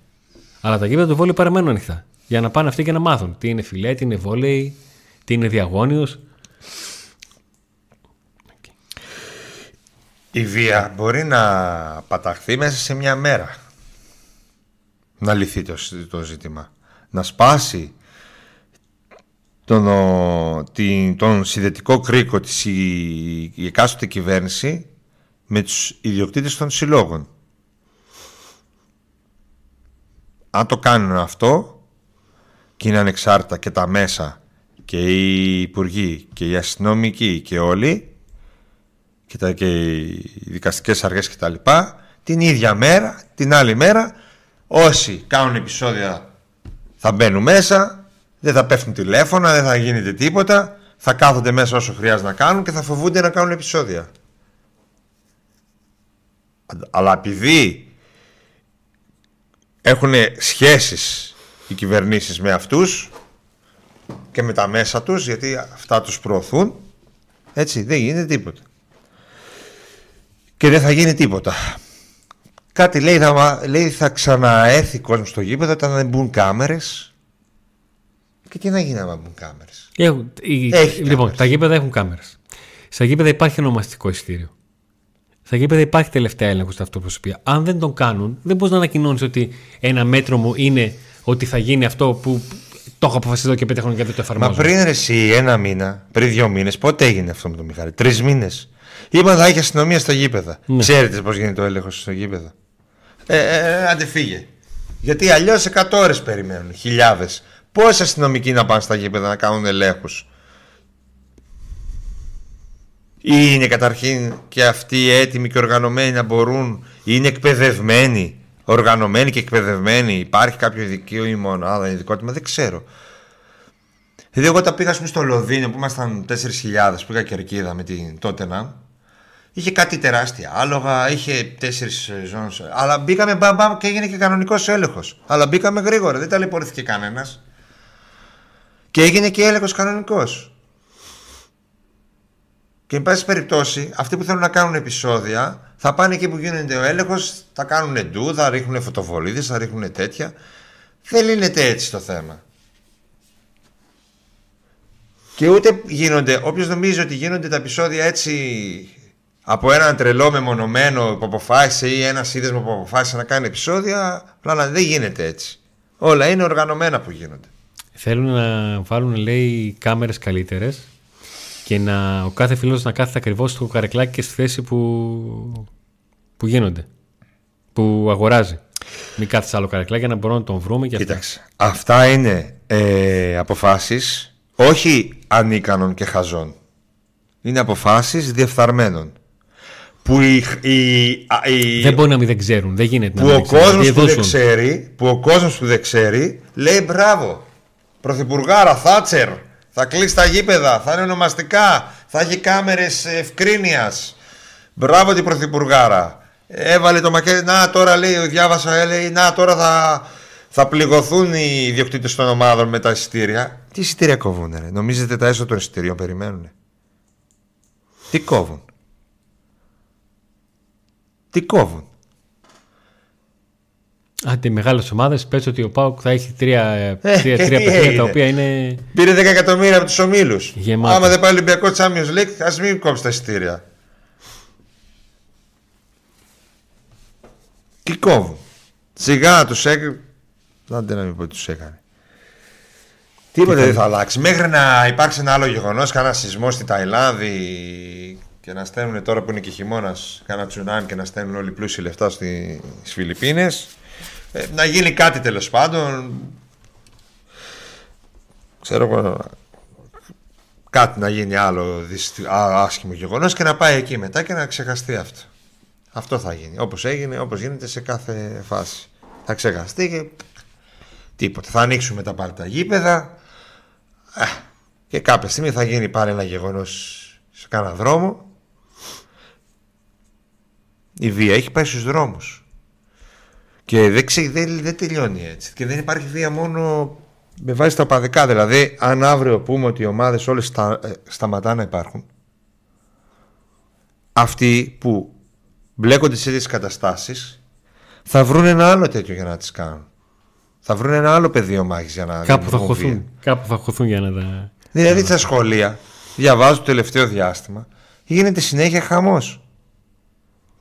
Αλλά τα γήπεδα του βόλιο παραμένουν ανοιχτά. Για να πάνε αυτοί και να μάθουν τι είναι φιλέ, τι είναι βόλεϊ, τι είναι διαγώνιος; Η βία μπορεί να παταχθεί μέσα σε μια μέρα. Να λυθεί το, το ζήτημα. Να σπάσει τον, ο, την, τον συνδετικό κρίκο της η, η εκάστοτε κυβέρνηση με τους ιδιοκτήτες των συλλόγων. Αν το κάνουν αυτό και είναι ανεξάρτητα και τα μέσα και οι υπουργοί και οι αστυνομικοί και όλοι και, τα, και οι δικαστικές αρχές και τα λοιπά την ίδια μέρα, την άλλη μέρα όσοι κάνουν επεισόδια θα μπαίνουν μέσα δεν θα πέφτουν τηλέφωνα, δεν θα γίνεται τίποτα θα κάθονται μέσα όσο χρειάζεται να κάνουν και θα φοβούνται να κάνουν επεισόδια. Αλλά επειδή έχουν σχέσεις οι κυβερνήσεις με αυτούς και με τα μέσα τους γιατί αυτά τους προωθούν έτσι δεν γίνεται τίποτα και δεν θα γίνει τίποτα κάτι λέει θα, λέει θα ξαναέρθει κόσμος στο γήπεδο όταν δεν μπουν κάμερες και τι να γίνει άμα μπουν κάμερες; Έχουν, οι- Έχει λοιπόν, κάμερες. τα γήπεδα έχουν κάμερες. Στα γήπεδα υπάρχει ονομαστικό εισιτήριο. Στα γήπεδα υπάρχει τελευταία έλεγχος στα αυτοπροσωπεία. Αν δεν τον κάνουν, δεν μπορείς να ανακοινώνεις ότι ένα μέτρο μου είναι ότι θα γίνει αυτό που το έχω αποφασίσει εδώ και πέντε χρόνια και δεν το εφαρμόζω. Μα πριν ρε εσύ ένα μήνα, πριν δύο μήνες, πότε έγινε αυτό με τον Μιχάλη, τρεις μήνες. Είπαν θα έχει αστυνομία στα γήπεδα. Ναι. Ξέρετε πώς γίνεται ο έλεγχος στο γήπεδο. Ε, ε, άντε φύγε. Γιατί αλλιώς 100 ώρες περιμένουν, χιλιάδες. Πόσοι αστυνομικοί να πάνε στα γήπεδα να κάνουν ελέγχους; Ή είναι καταρχήν και αυτοί έτοιμοι και οργανωμένοι να μπορούν, ή είναι εκπαιδευμένοι, οργανωμένοι και εκπαιδευμένοι. Υπάρχει κάποιο ειδικό ή μονάδα, ειδικότημα, δεν ξέρω. Δηλαδή, εγώ όταν πήγα ας πούμε, στο Λονδίνο που ήμασταν 4.000, πήγα κερκίδα με την τότε Είχε κάτι τεράστια άλογα, είχε τέσσερις ζώνες. Αλλά μπήκαμε μπαμ, μπαμ και έγινε και κανονικός έλεγχος. Αλλά μπήκαμε γρήγορα, δεν ταλαιπωρήθηκε κανένας. Και έγινε και έλεγχος κανονικός. Και εν πάση περιπτώσει, αυτοί που θέλουν να κάνουν επεισόδια θα πάνε εκεί που γίνεται ο έλεγχος, θα κάνουν ντου, θα ρίχνουν φωτοβολίδες, θα ρίχνουν τέτοια. Δεν λύνεται έτσι το θέμα. Και ούτε γίνονται, όποιος νομίζει ότι γίνονται τα επεισόδια έτσι από έναν τρελό μεμονωμένο που αποφάσισε ή ένας σύνδεσμο που αποφάσισε να κάνει επεισόδια, απλά δεν γίνεται έτσι. Όλα είναι οργανωμένα που γίνονται. Θέλουν να βάλουν, λέει, κάμερες καλύτερες και να, ο κάθε φίλος να κάθεται ακριβώς στο καρεκλάκι και στη θέση που, που γίνονται. Που αγοράζει. Μην κάθεται σε άλλο καρεκλάκι για να μπορούμε να τον βρούμε και αυτά. Κοίταξε, αυτά είναι ε, αποφάσεις όχι ανίκανων και χαζών. Είναι αποφάσεις διεφθαρμένων. Που, η, η, α, η- Δεν μπορεί να μην δεν ξέρουν. Δεν γίνεται που να ο μην ξέρουν. κόσμος Γιατί που δεν δούσουν. ξέρει, που ο κόσμος που δεν ξέρει, λέει μπράβο. Πρωθυπουργάρα Θάτσερ, θα κλείσει τα γήπεδα, θα είναι ονομαστικά, θα έχει κάμερες ευκρίνειας. Μπράβο την Πρωθυπουργάρα. Έβαλε το μακέτο, να τώρα λέει, διάβασα, ε, λέει, να τώρα θα, θα πληγωθούν οι ιδιοκτήτες των ομάδων με τα εισιτήρια. Τι εισιτήρια κόβουνε ρε, νομίζετε τα έσω των εισιτήριων περιμένουνε; Τι κόβουν; Τι κόβουν; Άντε, μεγάλες ομάδες πες ότι ο Πάουκ θα έχει τρία, ε, Ε, τρία, και τρία τι παιχνίδια τα έγινε; οποία είναι. Πήρε 10 εκατομμύρια από τους ομίλους. Γεμάτα. Άμα δεν πάει Ολυμπιακό Champions League, ας μην κόψει τα εισιτήρια. Τι κόβουν. Σιγά τους έκανε. Άντε να μην πω τι τους έκανε. Τίποτα δεν θα αλλάξει. Μέχρι να υπάρξει ένα άλλο γεγονός, κανένα σεισμό στη Ταϊλάνδη και να στέλνουν τώρα που είναι και χειμώνας, κανένα τσουνάμι και να στέλνουν όλοι πλούσιοι λεφτά στις Φιλιππίνε. να γίνει κάτι τέλος πάντων. Ξέρω εγώ. Κάτι να γίνει άλλο δυσ- α- άσχημο γεγονός και να πάει εκεί μετά και να ξεχαστεί αυτό. Αυτό θα γίνει. Όπως έγινε, όπως γίνεται σε κάθε φάση. Θα ξεχαστεί και τίποτα. Θα ανοίξουμε τα πάλι τα γήπεδα. Α, και κάποια στιγμή θα γίνει πάλι ένα γεγονός σε κάνα δρόμο. Η βία έχει πάει στους δρόμους. Και δεν, ξε, δεν, δεν τελειώνει έτσι. Και δεν υπάρχει βία μόνο με βάση τα οπαδικά. Δηλαδή, αν αύριο πούμε ότι οι ομάδες όλες στα, ε, σταματά να υπάρχουν, αυτοί που μπλέκονται σε τέτοιες καταστάσεις θα βρουν ένα άλλο τέτοιο για να τις κάνουν. Θα βρουν ένα άλλο πεδίο μάχης για να Κάπου θα, χωθούν, κάπου θα χωθούν για να τα. Δηλαδή στα σχολεία, διαβάζω το τελευταίο διάστημα, γίνεται συνέχεια χαμός.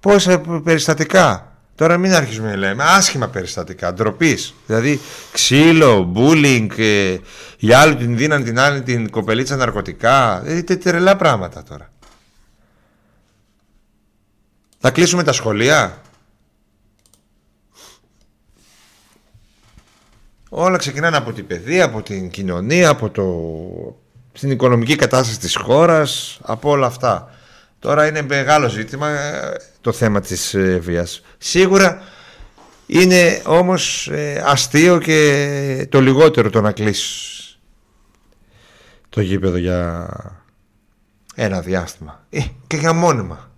Πόσα περιστατικά. Τώρα μην αρχίσουμε να λέμε άσχημα περιστατικά, ντροπής. Δηλαδή ξύλο, μπούλινγκ, ε, οι άλλοι την δίναν την άλλη την κοπελίτσα ναρκωτικά. Δηλαδή τρελά πράγματα τώρα. Θα κλείσουμε τα σχολεία. Όλα ξεκινάνε από την παιδεία, από την κοινωνία, από το... την οικονομική κατάσταση της χώρας, από όλα αυτά. Τώρα είναι μεγάλο ζήτημα ε, το θέμα της ε, βίας. Σίγουρα είναι όμως ε, αστείο και το λιγότερο το να κλείσει το γήπεδο για ένα διάστημα. και για μόνιμα.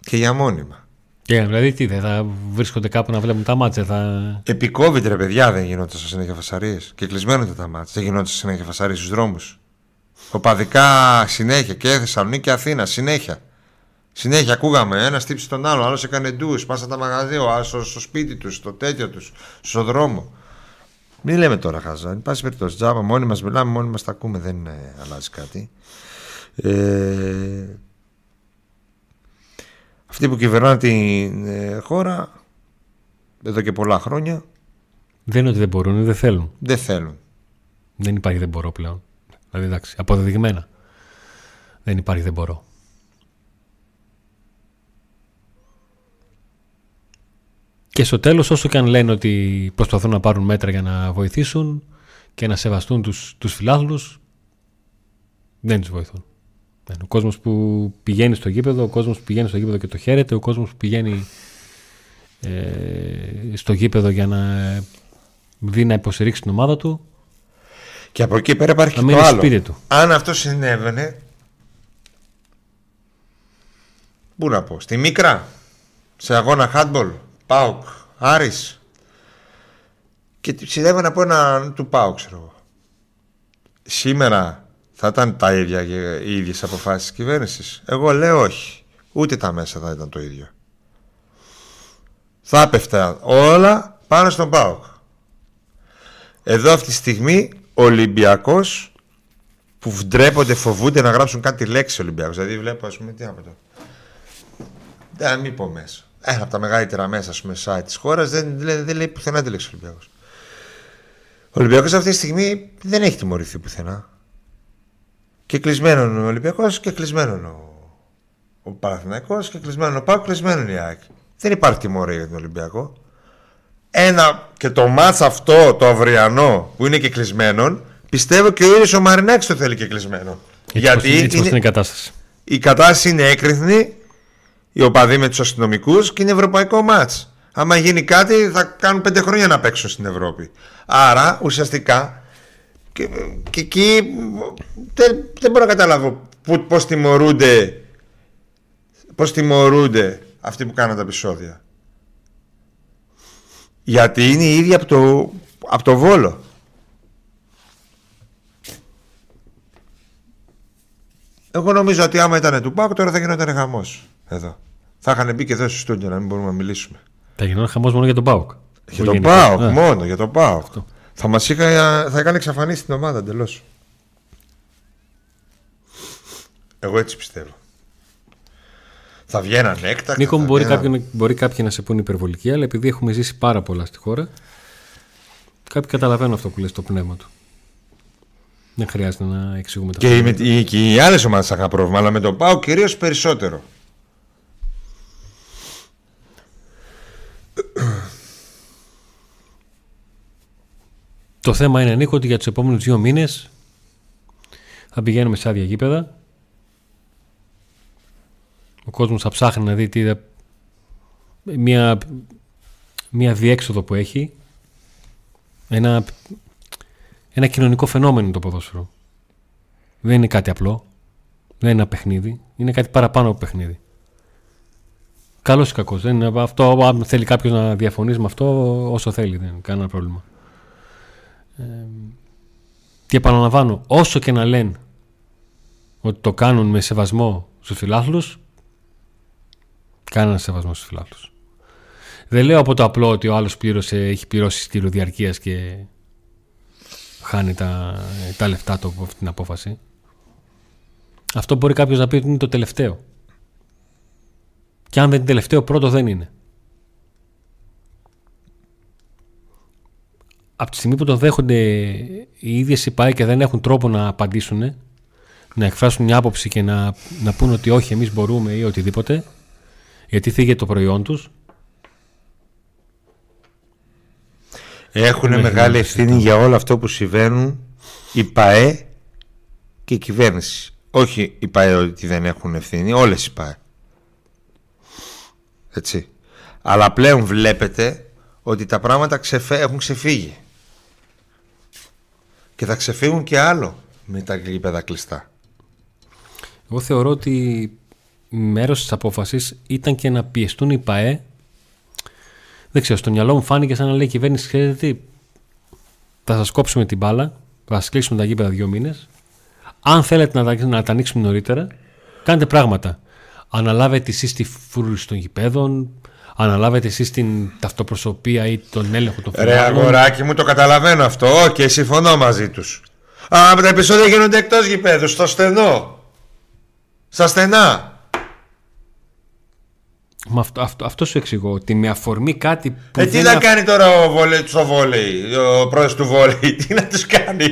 Και για μόνιμα. Και δηλαδή τι, δεν θα βρίσκονται κάπου να βλέπουν τα μάτια. Θα... Επί COVID ρε παιδιά δεν γινόταν συνέχεια φασαρίες. Και κλεισμένο τα μάτια. Δεν γινόταν συνέχεια φασαρίες στους δρόμους. Οπαδικά συνέχεια και Θεσσαλονίκη και Αθήνα συνέχεια. Συνέχεια ακούγαμε ένας τύψη τον άλλο, άλλος έκανε ντους, πάσα τα μαγαζί, ο άλλος στο σπίτι τους, στο τέτοιο τους, στο δρόμο. Μην λέμε τώρα χάζα. Εν πάση περιπτώσει, τζάμπα, μόνοι μας μιλάμε, μόνοι μας τα ακούμε, δεν ε, αλλάζει κάτι. Ε, αυτοί που κυβερνάνε την ε, χώρα εδώ και πολλά χρόνια. Δεν είναι ότι δεν μπορούν, δεν θέλουν. Δεν θέλουν. Δεν υπάρχει δεν μπορώ πλέον. Δηλαδή εντάξει, αποδεδειγμένα. Δεν υπάρχει δεν μπορώ. Και στο τέλος όσο και αν λένε ότι προσπαθούν να πάρουν μέτρα για να βοηθήσουν και να σεβαστούν τους, τους φιλάθλους, δεν τους βοηθούν. Ο κόσμος που πηγαίνει στο γήπεδο, ο κόσμος που πηγαίνει στο γήπεδο και το χαίρεται, ο κόσμος που πηγαίνει ε, στο γήπεδο για να δει να υποστηρίξει την ομάδα του. Και από εκεί πέρα υπάρχει και το άλλο. Του. Αν αυτό συνέβαινε. Πού να πω, στη Μίκρα, σε αγώνα handball, Πάουκ, Άρης και συνέβαινε από ένα του Πάουκ, ξέρω εγώ. Σήμερα θα ήταν τα ίδια οι ίδιες αποφάσεις της κυβέρνησης; Εγώ λέω όχι. Ούτε τα μέσα θα ήταν το ίδιο. Θα έπεφτα όλα πάνω στον ΠΑΟΚ. Εδώ αυτή τη στιγμή ο Ολυμπιακός που ντρέπονται, φοβούνται να γράψουν κάτι λέξη Ολυμπιακός. Δηλαδή βλέπω ας πούμε τι να το. Δεν μην πω μέσα. Ένα από τα μεγαλύτερα μέσα ας πούμε site της χώρας δεν, δεν, δεν λέει πουθενά τη λέξη Ολυμπιακός. Ο Ολυμπιακός αυτή τη στιγμή δεν έχει τιμωρηθεί πουθενά. Και κλεισμένο ο Ολυμπιακός και κλεισμένο ο, ο Παναθηναϊκός και κλεισμένο ο Πάο, κλεισμένο η ΑΕΚ. Δεν υπάρχει τιμωρία για τον Ολυμπιακό. Ένα και το μάτς αυτό το αυριανό που είναι και κλεισμένο, πιστεύω και ο ίδιος ο Μαρινάκης το θέλει και κλεισμένο. Έτσι Γιατί έτσι είναι, είναι η κατάσταση. Η κατάσταση είναι έκρηθνη, οι οπαδοί με τους αστυνομικούς και είναι ευρωπαϊκό μάτς. Άμα γίνει κάτι θα κάνουν πέντε χρόνια να παίξουν στην Ευρώπη. Άρα ουσιαστικά και, και εκεί δεν, δεν μπορώ να καταλάβω πώς τιμωρούνται, πώς τιμωρούνται αυτοί που κάνουν τα επεισόδια. Γιατί είναι οι ίδιοι από το, από το Βόλο. Εγώ νομίζω ότι άμα ήταν του Πάουκ τώρα θα γινόταν χαμός εδώ. Θα είχαν μπει και εδώ στο στούντιο να μην μπορούμε να μιλήσουμε. Θα γινόταν χαμός μόνο για τον Πάουκ. Για τον Πάουκ, μόνο για τον Πάουκ. Θα μας είχα, θα έκανε εξαφανίσει την ομάδα εντελώς. Εγώ έτσι πιστεύω. Θα βγαίναν έκτακτα. Νίκο, μου μπορεί, κάποιοι, μπορεί κάποιοι να σε πούνε υπερβολική, αλλά επειδή έχουμε ζήσει πάρα πολλά στη χώρα, κάποιοι καταλαβαίνουν αυτό που λες το πνεύμα του. Δεν χρειάζεται να εξηγούμε τα και, με, και οι άλλες ομάδες είχαν πρόβλημα, αλλά με τον Πάο κυρίως περισσότερο. Το θέμα είναι, Νίκο, ότι για τους επόμενους δύο μήνες θα πηγαίνουμε σε άδεια γήπεδα. Ο κόσμος θα ψάχνει να δει τι, μια, μια διέξοδο που έχει. Ένα, ένα κοινωνικό φαινόμενο το ποδόσφαιρο. Δεν είναι κάτι απλό. Δεν είναι ένα παιχνίδι. Είναι κάτι παραπάνω από παιχνίδι. Καλός ή κακός. Αυτό, αν θέλει κάποιος να διαφωνήσει με αυτό, όσο θέλει, δεν είναι κανένα πρόβλημα. Ε, και επαναλαμβάνω, όσο και να λένε ότι το κάνουν με σεβασμό στους φιλάθλους, κανένας σεβασμός στους φιλάθλους. Δεν λέω από το απλό ότι ο άλλος πλήρωσε, έχει πληρώσει στήριο διαρκείας και χάνει τα, τα λεφτά του από αυτή την απόφαση. Αυτό μπορεί κάποιος να πει ότι είναι το τελευταίο. Και αν δεν είναι τελευταίο, πρώτο δεν είναι. Από τη στιγμή που το δέχονται οι ίδιες οι ΠΑΕ και δεν έχουν τρόπο να απαντήσουν, να εκφράσουν μια άποψη και να, να πούν ότι όχι εμείς μπορούμε ή οτιδήποτε, γιατί θίγεται το προϊόν τους, Έχουν μεγάλη ευθύνη για όλο αυτό που συμβαίνουν η ΠΑΕ και η κυβέρνηση. Όχι οι ΠΑΕ ότι δεν έχουν ευθύνη, όλες οι ΠΑΕ. Έτσι. Αλλά πλέον βλέπετε ότι τα πράγματα ξεφε... έχουν ξεφύγει. Και θα ξεφύγουν και άλλο με τα γήπεδα κλειστά. Εγώ θεωρώ ότι μέρος της απόφασης ήταν και να πιεστούν οι ΠΑΕ δεν ξέρω, στο μυαλό μου φάνηκε σαν να λέει η κυβέρνηση, ξέρετε τι, θα σας κόψουμε την μπάλα, θα σας κλείσουμε τα γήπεδα δύο μήνες. Αν θέλετε να τα, να τα ανοίξουμε νωρίτερα, κάντε πράγματα. Αναλάβετε εσείς τη φούρνηση των γηπέδων, αναλάβετε εσείς την ταυτοπροσωπεία ή τον έλεγχο των φιλμάτων. Ρε αγοράκι μου, το καταλαβαίνω αυτό και συμφωνώ μαζί τους. Α, τα επεισόδια γίνονται εκτός γηπέδου, στο στενό. Στα στενά. Μα αυτό, αυτό, αυτό σου εξηγώ. Ότι με αφορμή κάτι που. Ε, τι να κάνει τώρα ο βόλεϊ, στο βόλεϊ, ο πρόεδρος του βόλεϊ, [LAUGHS] τι να τους κάνει;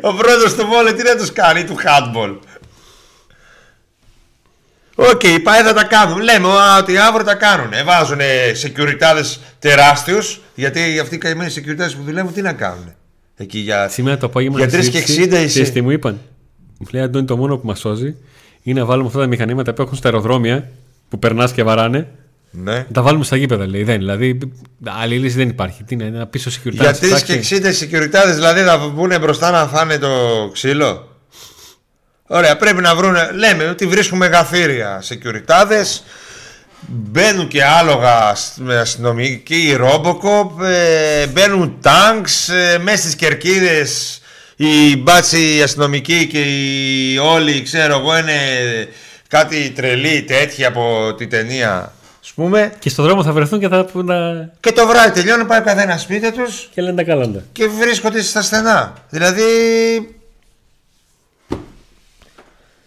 ο πρόεδρος του βόλεϊ, τι να τους κάνει, του handball; OK, okay, πάει θα τα κάνουν. Λέμε ότι αύριο τα κάνουν. Ε, βάζουν σεκιουριτάδες τεράστιους. Γιατί αυτοί οι καημένοι σεκιουριτάδες που δουλεύουν τι να κάνουν. Εκεί για, Σήμερα το απόγευμα για 3 και 60 εσύ. Τι μου είπαν; Μου λέει Αντώνη, το μόνο που μας σώζει είναι να βάλουμε αυτά τα μηχανήματα που έχουν στα αεροδρόμια που περνάς και βαράνε. Ναι. Τα βάλουμε στα γήπεδα, λέει. Δεν, δηλαδή, άλλη λύση δεν υπάρχει. Τι είναι, να πει ο security. Για 3 και 60 security δηλαδή θα βγουν μπροστά να φάνε το ξύλο; Ωραία, πρέπει να βρουν. Λέμε ότι βρίσκουμε γαφύρια security Μπαίνουν και άλογα με αστυνομικοί, ρόμποκοπ, ε, μπαίνουν τάγκ, ε, μέσα στις κερκίδες οι μπάτσοι αστυνομικοί και οι όλοι, ξέρω εγώ, είναι κάτι τρελή τέτοια από την ταινία. ας πούμε. Και στον δρόμο θα βρεθούν και θα να... Και το βράδυ τελειώνουν, πάει ο καθένας σπίτι τους. Και λένε τα κάλαντα. Και βρίσκονται στα στενά. Δηλαδή.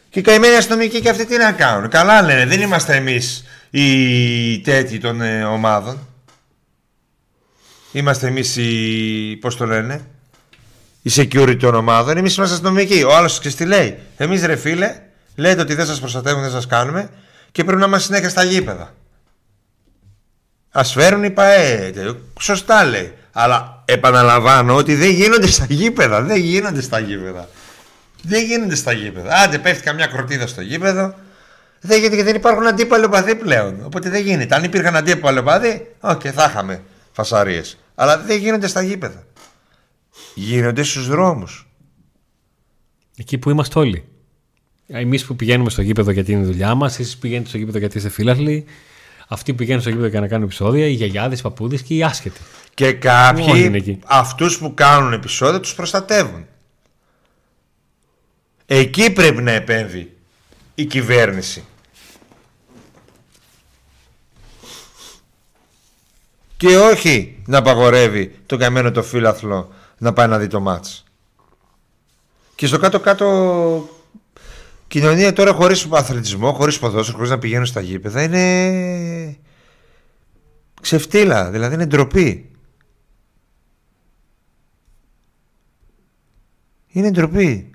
Και οι καημένοι αστυνομικοί και αυτοί τι να κάνουν. Καλά λένε, δεν είμαστε εμείς οι τέτοιοι των ε, ομάδων. Είμαστε εμείς οι. Πώς το λένε, οι security των ομάδων. Εμείς είμαστε αστυνομικοί. Ο άλλος τι λέει. Εμείς ρε φίλε, Λέτε ότι δεν σας προστατεύουν, δεν σας κάνουμε και πρέπει να είμαστε συνέχεια στα γήπεδα. Ας φέρουν οι ΠΑΕ. Σωστά λέει. Αλλά επαναλαμβάνω ότι δεν γίνονται στα γήπεδα. Δεν γίνονται στα γήπεδα. Δεν γίνονται στα γήπεδα. Άντε, πέφτει καμιά κροτίδα στο γήπεδο. Δεν γίνεται και δεν υπάρχουν αντίπαλοι οπαδοί πλέον. Οπότε δεν γίνεται. Αν υπήρχαν αντίπαλοι οπαδοί, OK, okay, θα είχαμε φασαρίες. Αλλά δεν γίνονται στα γήπεδα. Γίνονται στους δρόμους. Εκεί που είμαστε όλοι. Εμείς που πηγαίνουμε στο γήπεδο γιατί είναι η δουλειά μας, εσείς πηγαίνετε στο γήπεδο γιατί είστε φίλαθλοι, αυτοί που πηγαίνουν στο γήπεδο για να κάνουν επεισόδια, οι γιαγιάδες, οι παππούδες και οι άσχετοι. Και κάποιοι αυτούς που κάνουν επεισόδια τους προστατεύουν. Εκεί πρέπει να επέμβει η κυβέρνηση. Και όχι να απαγορεύει το καμένο το φίλαθλο να πάει να δει το μάτς. Και στο κάτω-κάτω κοινωνία τώρα χωρίς αθλητισμό, χωρίς ποδόσφαιρο, χωρίς να πηγαίνουν στα γήπεδα είναι ξεφτύλα, δηλαδή είναι ντροπή. Είναι ντροπή.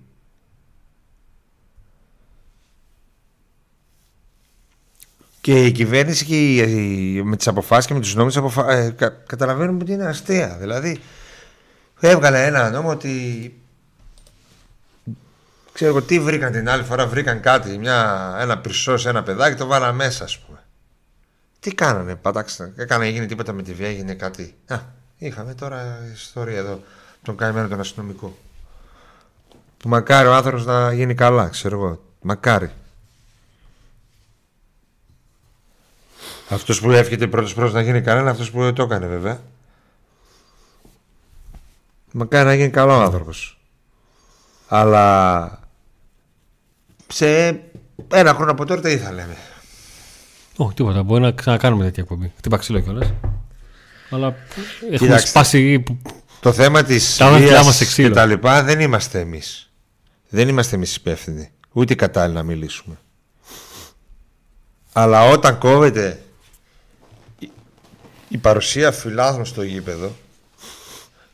Και η κυβέρνηση και η, με τις αποφάσεις και με τους νόμους αποφα... ε, κα, καταλαβαίνουμε ότι είναι αστεία. Δηλαδή έβγαλε ένα νόμο ότι Ξέρω εγώ τι βρήκαν την άλλη φορά, βρήκαν κάτι, μια, ένα πυρσό σε ένα παιδάκι, το βάλαν μέσα, ας πούμε. Τι κάνανε, πατάξτε, έκανε, έγινε τίποτα με τη βία, έγινε κάτι. Α, είχαμε τώρα ιστορία εδώ, τον καημένο τον αστυνομικό. Που μακάρι ο άνθρωπος να γίνει καλά, ξέρω εγώ. Μακάρι. Αυτός που εύχεται πρώτος πρώτο να γίνει κανένα, αυτός που το έκανε βέβαια. Μακάρι να γίνει καλό άνθρωπος. Αλλά σε ένα χρόνο από τώρα τι θα λέμε. Όχι, τίποτα. Μπορεί να ξανακάνουμε τέτοια εκπομπή. Χτύπα ξύλο κιόλας. Αλλά έχουμε Κοιτάξτε. σπάσει. Το θέμα της Τα μάτια μας σε βία και ξύλο. τα λοιπά δεν είμαστε εμείς. Δεν είμαστε εμείς υπεύθυνοι. Ούτε κατάλληλοι να μιλήσουμε. Αλλά όταν κόβεται η- η παρουσία φιλάθλων στο γήπεδο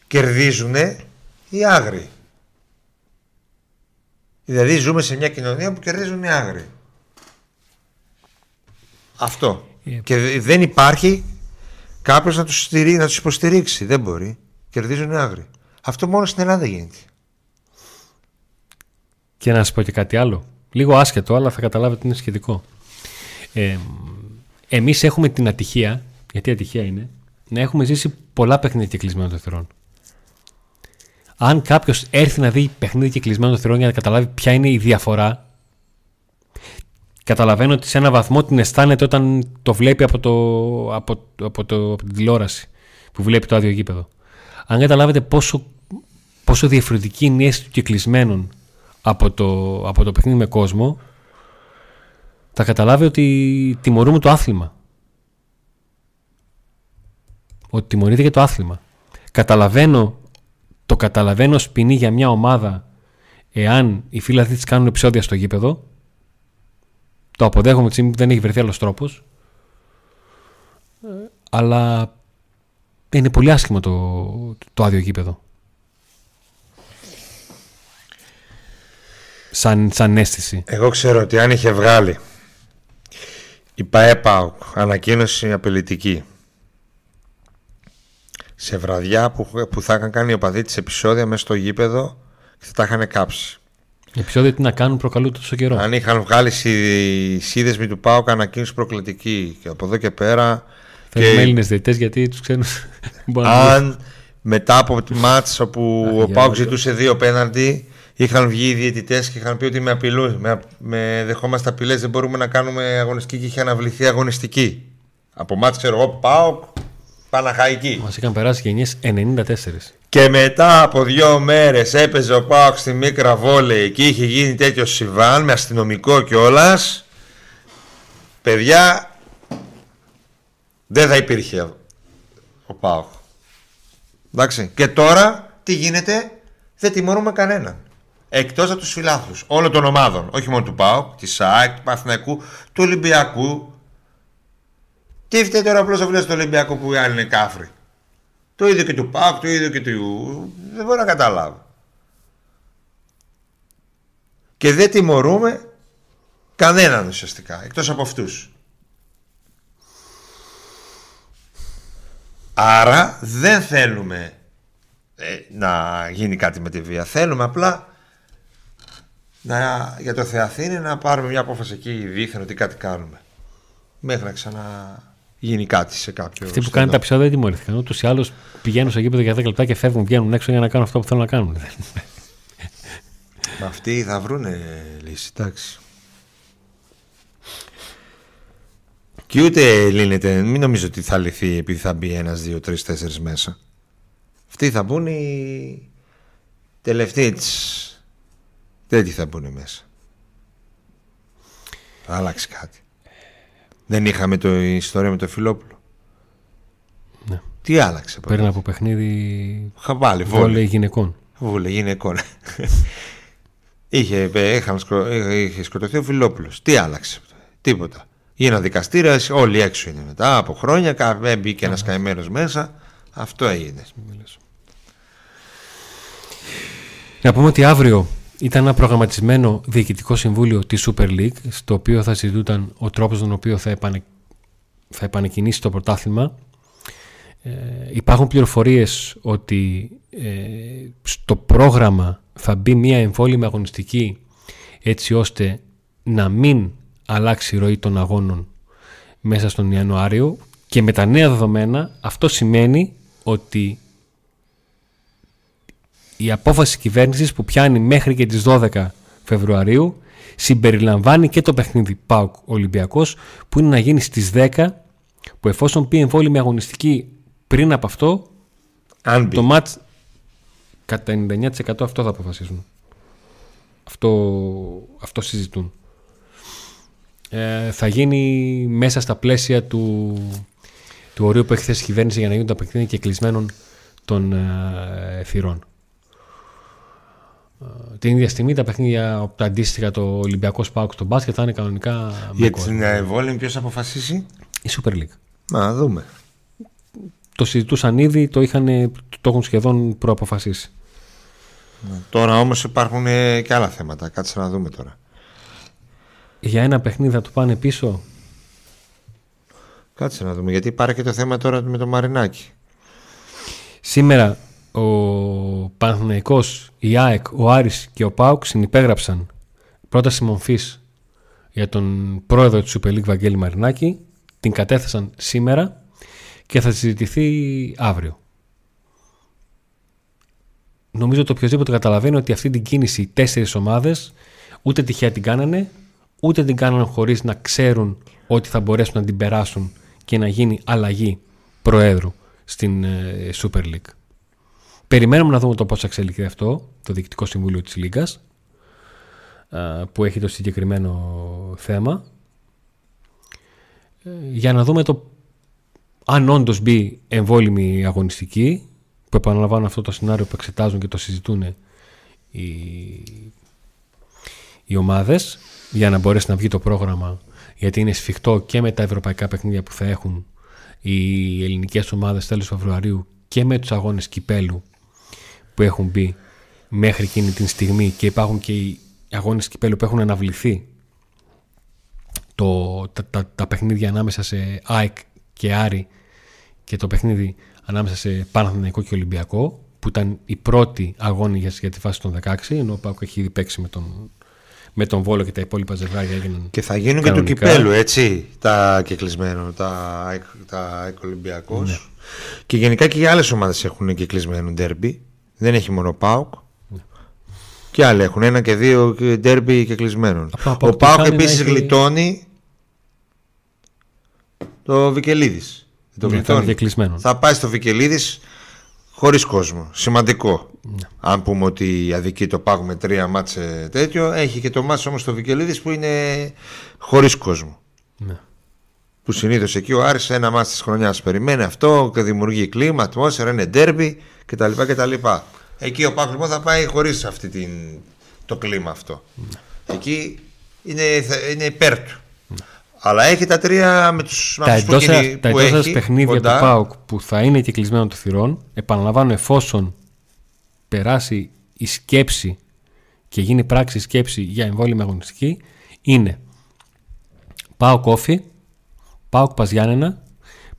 κερδίζουν οι άγριοι. Δηλαδή ζούμε σε μια κοινωνία που κερδίζουν οι άγριοι. Αυτό. Ε. Και δε- δεν υπάρχει κάποιος να τους, στηρί, να τους υποστηρίξει. Δεν μπορεί. Κερδίζουν οι άγριοι. Αυτό μόνο στην Ελλάδα γίνεται. Και να σας πω και κάτι άλλο. Λίγο άσχετο, αλλά θα καταλάβετε ότι είναι σχετικό. Ε, Εμείς έχουμε την ατυχία, γιατί ατυχία είναι, να έχουμε ζήσει πολλά παιχνίδια κυκλισμένων των θερών. Αν κάποιος έρθει να δει παιχνίδι κυκλισμένων των θερών για να καταλάβει ποια είναι η διαφορά, καταλαβαίνω ότι σε ένα βαθμό την αισθάνεται όταν το βλέπει από, το, από, από, το, από την τηλεόραση που βλέπει το άδειο γήπεδο. Αν καταλάβετε πόσο, πόσο διαφορετική είναι η αίσθηση του κυκλισμένων από το, από το παιχνίδι με κόσμο, θα καταλάβει ότι τιμωρούμε το άθλημα. Ότι τιμωρείται και το άθλημα. Καταλαβαίνω, το καταλαβαίνω ως ποινή για μια ομάδα εάν οι φίλοι της κάνουν επεισόδια στο γήπεδο. Το αποδέχομαι τη στιγμή που δεν έχει βρεθεί άλλος τρόπος. Ε, Αλλά είναι πολύ άσχημο το, το άδειο γήπεδο. Σαν, σαν αίσθηση. Εγώ ξέρω ότι αν είχε βγάλει η ΠαΕΠΑΟΚ ανακοίνωση απειλητική σε βραδιά που, που θα είχαν κάνει οι οπαδοί της επεισόδια μέσα στο γήπεδο και θα τα είχαν κάψει. Επεισόδιο τι να κάνουν προκαλούν τόσο καιρό; Αν είχαν βγάλει οι σύνδεσμοι του ΠΑΟΚ ανακοίνωση προκλητική και από εδώ και πέρα Θέλουμε και Έλληνες διαιτητές γιατί τους ξένου. [LAUGHS] αν μετά από τη μάτς όπου Αχ, ο για ΠΑΟΚ όλο. ζητούσε δύο πέναλτι είχαν βγει οι διαιτητές και είχαν πει ότι με απειλούν με, με δεχόμαστε απειλές δεν μπορούμε να κάνουμε αγωνιστική και είχε αναβληθεί αγωνιστική από μάτς ξέρω εγώ ΠΑΟΚ Παναχαϊκή Μας είχαν περάσει γενιές 94. και μετά από δύο μέρες έπαιζε ο Πάοκ στη Μίκρα Βόλεϊ και είχε γίνει τέτοιο συμβάν με αστυνομικό κιόλας. Παιδιά, δεν θα υπήρχε ο Πάοκ. Εντάξει. Και τώρα τι γίνεται, δεν τιμωρούμε κανέναν. Εκτός από τους φιλάθλους όλων των ομάδων, όχι μόνο του ΠΑΟΚ, της ΣΑΕΚ, του Παθηναϊκού, του Ολυμπιακού. Τι φταίει τώρα απλώς ο φίλος του Ολυμπιακού που οι άλλοι είναι κάφροι; Το ίδιο και του ΠΑΟΚ, το ίδιο και του... Δεν μπορώ να καταλάβω. Και δεν τιμωρούμε κανέναν ουσιαστικά, εκτός από αυτούς. Άρα δεν θέλουμε ε, να γίνει κάτι με τη βία. Θέλουμε απλά να, για το Θεαθήνη να πάρουμε μια απόφαση εκεί δίθεν ότι κάτι κάνουμε. Μέχρι να ξαναγίνει κάτι σε κάποιο Αυτοί που στενό. κάνουν τα επεισόδια δεν τιμωρήθηκαν. Ούτως ή άλλως πηγαίνουν στο γήπεδο για 10 λεπτά και φεύγουν, βγαίνουν έξω για να κάνουν αυτό που θέλουν να κάνουν. Μα αυτοί θα βρούνε λύση, εντάξει. Και ούτε λύνεται, μην νομίζω ότι θα λυθεί επειδή θα μπει ένας, δύο, τρεις, τέσσερις μέσα. Αυτοί θα μπουν οι τελευταίοι της... Τέτοιοι θα μπουν μέσα. Θα άλλάξει κάτι. Δεν είχαμε το η ιστορία με το Φιλόπουλο. Ναι. Τι άλλαξε. Παίρνει από παιχνίδι Χαβάλι, βόλεϊ βόλεϊ. γυναικών. Βούλε, γυναικών. είχε, ε, είχαν σκο- ε, είχε σκοτωθεί ο Φιλόπουλος. Τι άλλαξε. Τίποτα. Γίνανε δικαστήρια, όλοι έξω είναι μετά από χρόνια. κα- ε, Μπήκε ένας καημένος μέσα. Αυτό έγινε. Να πούμε ότι αύριο ήταν ένα προγραμματισμένο διοικητικό συμβούλιο της Super League στο οποίο θα συζητούταν ο τρόπος τον οποίο θα, επανε... θα επανεκκινήσει το πρωτάθλημα. Ε, υπάρχουν πληροφορίες ότι ε, στο πρόγραμμα θα μπει μια εμβόλυμη αγωνιστική έτσι ώστε να μην αλλάξει η ροή των αγώνων μέσα στον Ιανουάριο και με τα νέα δεδομένα αυτό σημαίνει ότι η απόφαση κυβέρνησης που πιάνει μέχρι και τις 12 Φεβρουαρίου συμπεριλαμβάνει και το παιχνίδι ΠΑΟΚ Ολυμπιακός που είναι να γίνει στις 10 που εφόσον πει εμβόλυμη αγωνιστική πριν από αυτό, Αν μπει. το μάτς κατά 99% αυτό θα αποφασίσουν. Αυτό, αυτό συζητούν. Ε, θα γίνει μέσα στα πλαίσια του, του ορίου που έχει θέσει η κυβέρνηση για να γίνουν τα παιχνίδια και κλεισμένων των ε, θυρών. Ε, την ίδια στιγμή τα παιχνίδια τα αντίστοιχα το Ολυμπιακό Σπάουκ στο μπάσκετ θα είναι κανονικά με Για κόσμο. την εμβόλυμη ποιος θα αποφασίσει; Η Super League. Να δούμε. Το συζητούσαν ήδη, το, είχαν, το έχουν σχεδόν προαποφασίσει. Τώρα όμως υπάρχουν ε, και άλλα θέματα. Κάτσε να δούμε τώρα. Για ένα παιχνίδι θα το πάνε πίσω; Κάτσε να δούμε. Γιατί πάρε και το θέμα τώρα με το Μαρινάκι. Σήμερα ο Παναθηναϊκός, η ΑΕΚ, ο Άρης και ο ΠΑΟΚ συνυπέγραψαν πρόταση μορφής για τον πρόεδρο του Super League Βαγγέλη Μαρινάκη. Την κατέθεσαν σήμερα και θα συζητηθεί αύριο. Νομίζω ότι οποιοδήποτε καταλαβαίνει ότι αυτή την κίνηση οι τέσσερις ομάδες ούτε τυχαία την κάνανε, ούτε την κάνανε χωρίς να ξέρουν ότι θα μπορέσουν να την περάσουν και να γίνει αλλαγή προέδρου στην ε, Super League. Περιμένουμε να δούμε το πώς θα εξελιχθεί αυτό, το Διοικητικό Συμβούλιο της Λίγκας, α, που έχει το συγκεκριμένο θέμα, Ε, για να δούμε το αν όντως μπει εμβόλυμη αγωνιστική, που επαναλαμβάνω αυτό το σενάριο που εξετάζουν και το συζητούν οι, οι ομάδες, για να μπορέσει να βγει το πρόγραμμα, γιατί είναι σφιχτό και με τα ευρωπαϊκά παιχνίδια που θα έχουν οι ελληνικές ομάδες τέλος Φεβρουαρίου και με τους αγώνες κυπέλου που έχουν μπει μέχρι εκείνη την στιγμή και υπάρχουν και οι αγώνες κυπέλου που έχουν αναβληθεί το, τα, τα, τα παιχνίδια ανάμεσα σε ΑΕΚ και Άρη και το παιχνίδι ανάμεσα σε Παναθηναϊκό και Ολυμπιακό που ήταν η πρώτη αγώνη για, για τη φάση των 16 ενώ ο ΠΑΟΚ έχει ήδη παίξει με τον, με τον Βόλο και τα υπόλοιπα ζευγάρια έγιναν Και θα γίνουν Κανονικά. και του κυπέλου, έτσι, τα κεκλεισμένο, τα, εκ- τα εκολυμπιακός. Ναι. Και γενικά και οι άλλες ομάδες έχουν κεκλεισμένο ντέρμπι. Δεν έχει μόνο ΠΑΟΚ. Ναι. Και άλλοι έχουν ένα και δύο ντέρμπι κεκλεισμένων. Απλά ο Ο ΠΑΟΚ ΠΑΟΚ τι κάνει να επίσης έχει- γλιτώνει το Βικελίδης. Το Ναι, γλιτώνει. ήταν και κλεισμένο. Θα πάει στο Βικελίδης χωρίς κόσμο. Σημαντικό. Ναι. Αν πούμε ότι αδικεί το ΠΑΟΚ με τρία μάτσε τέτοιο, έχει και το μάτσε όμως στο Βικελίδης που είναι χωρίς κόσμο. Ναι. Που συνήθως εκεί ο Άρης ένα μάτι της χρονιάς περιμένει αυτό και δημιουργεί κλίμα, ατμόσφαιρα, είναι ντέρμπι κτλ. κτλ. Εκεί ο Πάκ λοιπόν θα πάει χωρίς αυτή την, το κλίμα αυτό. Εκεί είναι, θα- είναι υπέρ του. Αλλά έχει τα τρία με τους με Τα αυτούς που, εντός, κινεί- τα που εντός σας έχει παιχνίδια κοντά. του ΠΑΟΚ που θα είναι και κλεισμένο των θυρών, επαναλαμβάνω εφόσον περάσει η σκέψη και γίνει πράξη η σκέψη για εμβόλυμη αγωνιστική, είναι ΠΑΟΚ Όφη, ΠΑΟΚ Παζιάννενα,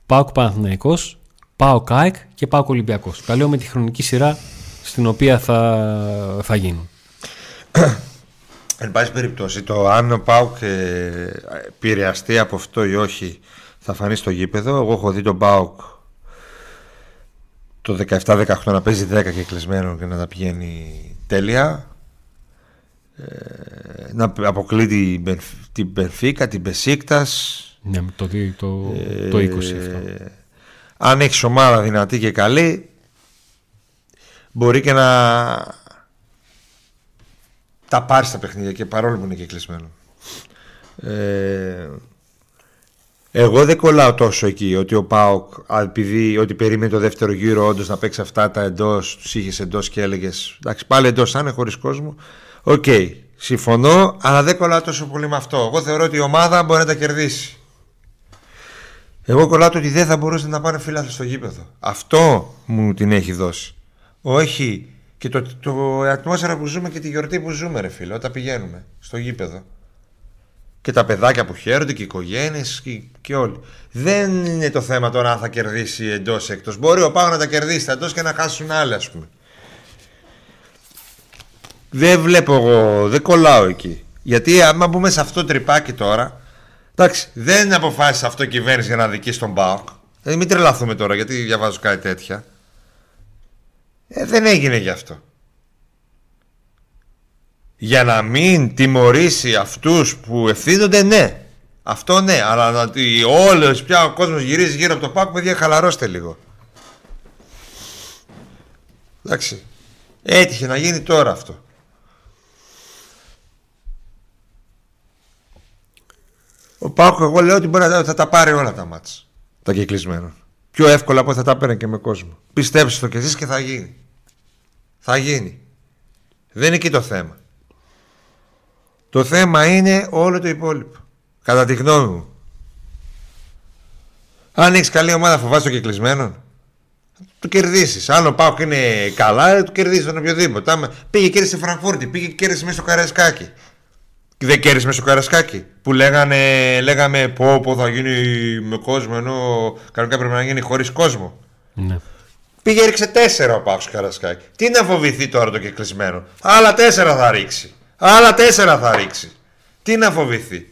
ΠΑΟΚ Παναθηναϊκός, ΠΑΟΚ ΑΕΚ και ΠΑΟΚ Ολυμπιακός. Τα λέω με τη χρονική σειρά στην οποία θα, θα γίνουν. Εν πάση περιπτώσει, το αν ο Πάουκ ε, επηρεαστεί από αυτό ή όχι θα φανεί στο γήπεδο. Εγώ έχω δει τον Πάουκ το 17-18 να παίζει 10 και κλεισμένο και να τα πηγαίνει τέλεια. Ε, να αποκλεί την, Μπενφ- την Μπενφίκα, την Μπεσίκτας. Ναι, το, δι- το, το 20 αυτό. Ε, αν έχεις ομάδα δυνατή και καλή, μπορεί και να τα πάρεις στα παιχνίδια και παρόλο που είναι και κλεισμένο. Ε, εγώ δεν κολλάω τόσο εκεί ότι ο ΠΑΟΚ, α, επειδή ότι περίμενε το δεύτερο γύρο, όντως να παίξει αυτά τα εντός, τους είχες εντός και έλεγες Εντάξει, πάλι εντός θα είναι χωρίς κόσμο. Οκ, συμφωνώ, αλλά δεν κολλάω τόσο πολύ με αυτό. Εγώ θεωρώ ότι η ομάδα μπορεί να τα κερδίσει. Εγώ κολλάω το ότι δεν θα μπορούσαν να πάνε φίλαθλοι στο γήπεδο. Αυτό μου την έχει δώσει. Όχι και το, το, η ατμόσφαιρα που ζούμε και τη γιορτή που ζούμε, ρε φίλε, όταν πηγαίνουμε στο γήπεδο. Και τα παιδάκια που χαίρονται και οι οικογένειες και, και όλοι. Δεν είναι το θέμα τώρα αν θα κερδίσει εντός ή εκτός. Μπορεί ο Πάγος να τα κερδίσει εντό και να χάσουν άλλοι, ας πούμε. Δεν βλέπω εγώ, δεν κολλάω εκεί. Γιατί άμα μπούμε σε αυτό το τρυπάκι τώρα, εντάξει, δεν αποφάσισε αυτό η κυβέρνηση για να δικήσει τον ΠΑΟΚ. Ε, μην τρελαθούμε τώρα, γιατί διαβάζω κάτι τέτοια. Ε, δεν έγινε γι' αυτό. Για να μην τιμωρήσει αυτούς που ευθύνονται, ναι. Αυτό ναι, αλλά ότι όλος πια ο κόσμος γυρίζει γύρω από το Πάουκ, παιδιά, χαλαρώστε λίγο. Εντάξει. Έτυχε να γίνει τώρα αυτό. Ο Πάουκ, εγώ λέω ότι μπορεί να θα τα πάρει όλα τα μάτς. Τα κεκλεισμένα. Πιο εύκολα από θα τα παίρνει και με κόσμο. Πιστέψτε το κι εσείς και θα γίνει. Θα γίνει. Δεν είναι εκεί το θέμα. Το θέμα είναι όλο το υπόλοιπο. Κατά τη γνώμη μου. Αν έχεις καλή ομάδα, φοβάσαι το κεκλεισμένο. Του κερδίσεις. Αν ο Πάουκ είναι καλά, του κερδίσει τον οποιοδήποτε. Πήγε και στη Φραγκφούρτη, πήγε και κέρδισε μέσα στο Καρασκάκι. Δεν κέρδισε μέσα στο Καρασκάκι. Που λέγανε, λέγαμε πω, πω θα γίνει με κόσμο, ενώ κανονικά πρέπει να γίνει χωρίς κόσμο. Ναι. Πήγε ρίξε τέσσερα ο ΠΑΟΚ στο Καραϊσκάκη. Τι να φοβηθεί τώρα το κεκλεισμένο; Άλλα τέσσερα θα ρίξει. Άλλα τέσσερα θα ρίξει. Τι να φοβηθεί;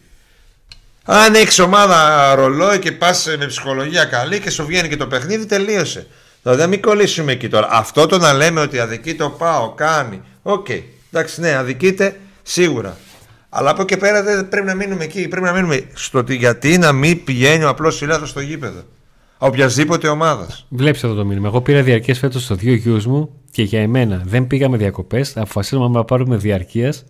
Αν έχεις ομάδα ρολόι και πας με ψυχολογία καλή και σου βγαίνει και το παιχνίδι, τελείωσε. Δηλαδή, δεν μην κολλήσουμε εκεί τώρα. Αυτό το να λέμε ότι αδικείται ο ΠΑΟΚ, κάνει. OK. Okay. Εντάξει, ναι, αδικείται σίγουρα. Αλλά από εκεί πέρα δεν πρέπει να μείνουμε εκεί. Πρέπει να μείνουμε στο ότι γιατί να μην πηγαίνει ο απλός φίλαθλος στο γήπεδο. Οποιασδήποτε ομάδας. Βλέπεις εδώ το μήνυμα. Εγώ πήρα διαρκές φέτος στο δύο γιους μου και για εμένα δεν πήγαμε διακοπές. Αποφασίσαμε να πάρουμε διαρκείας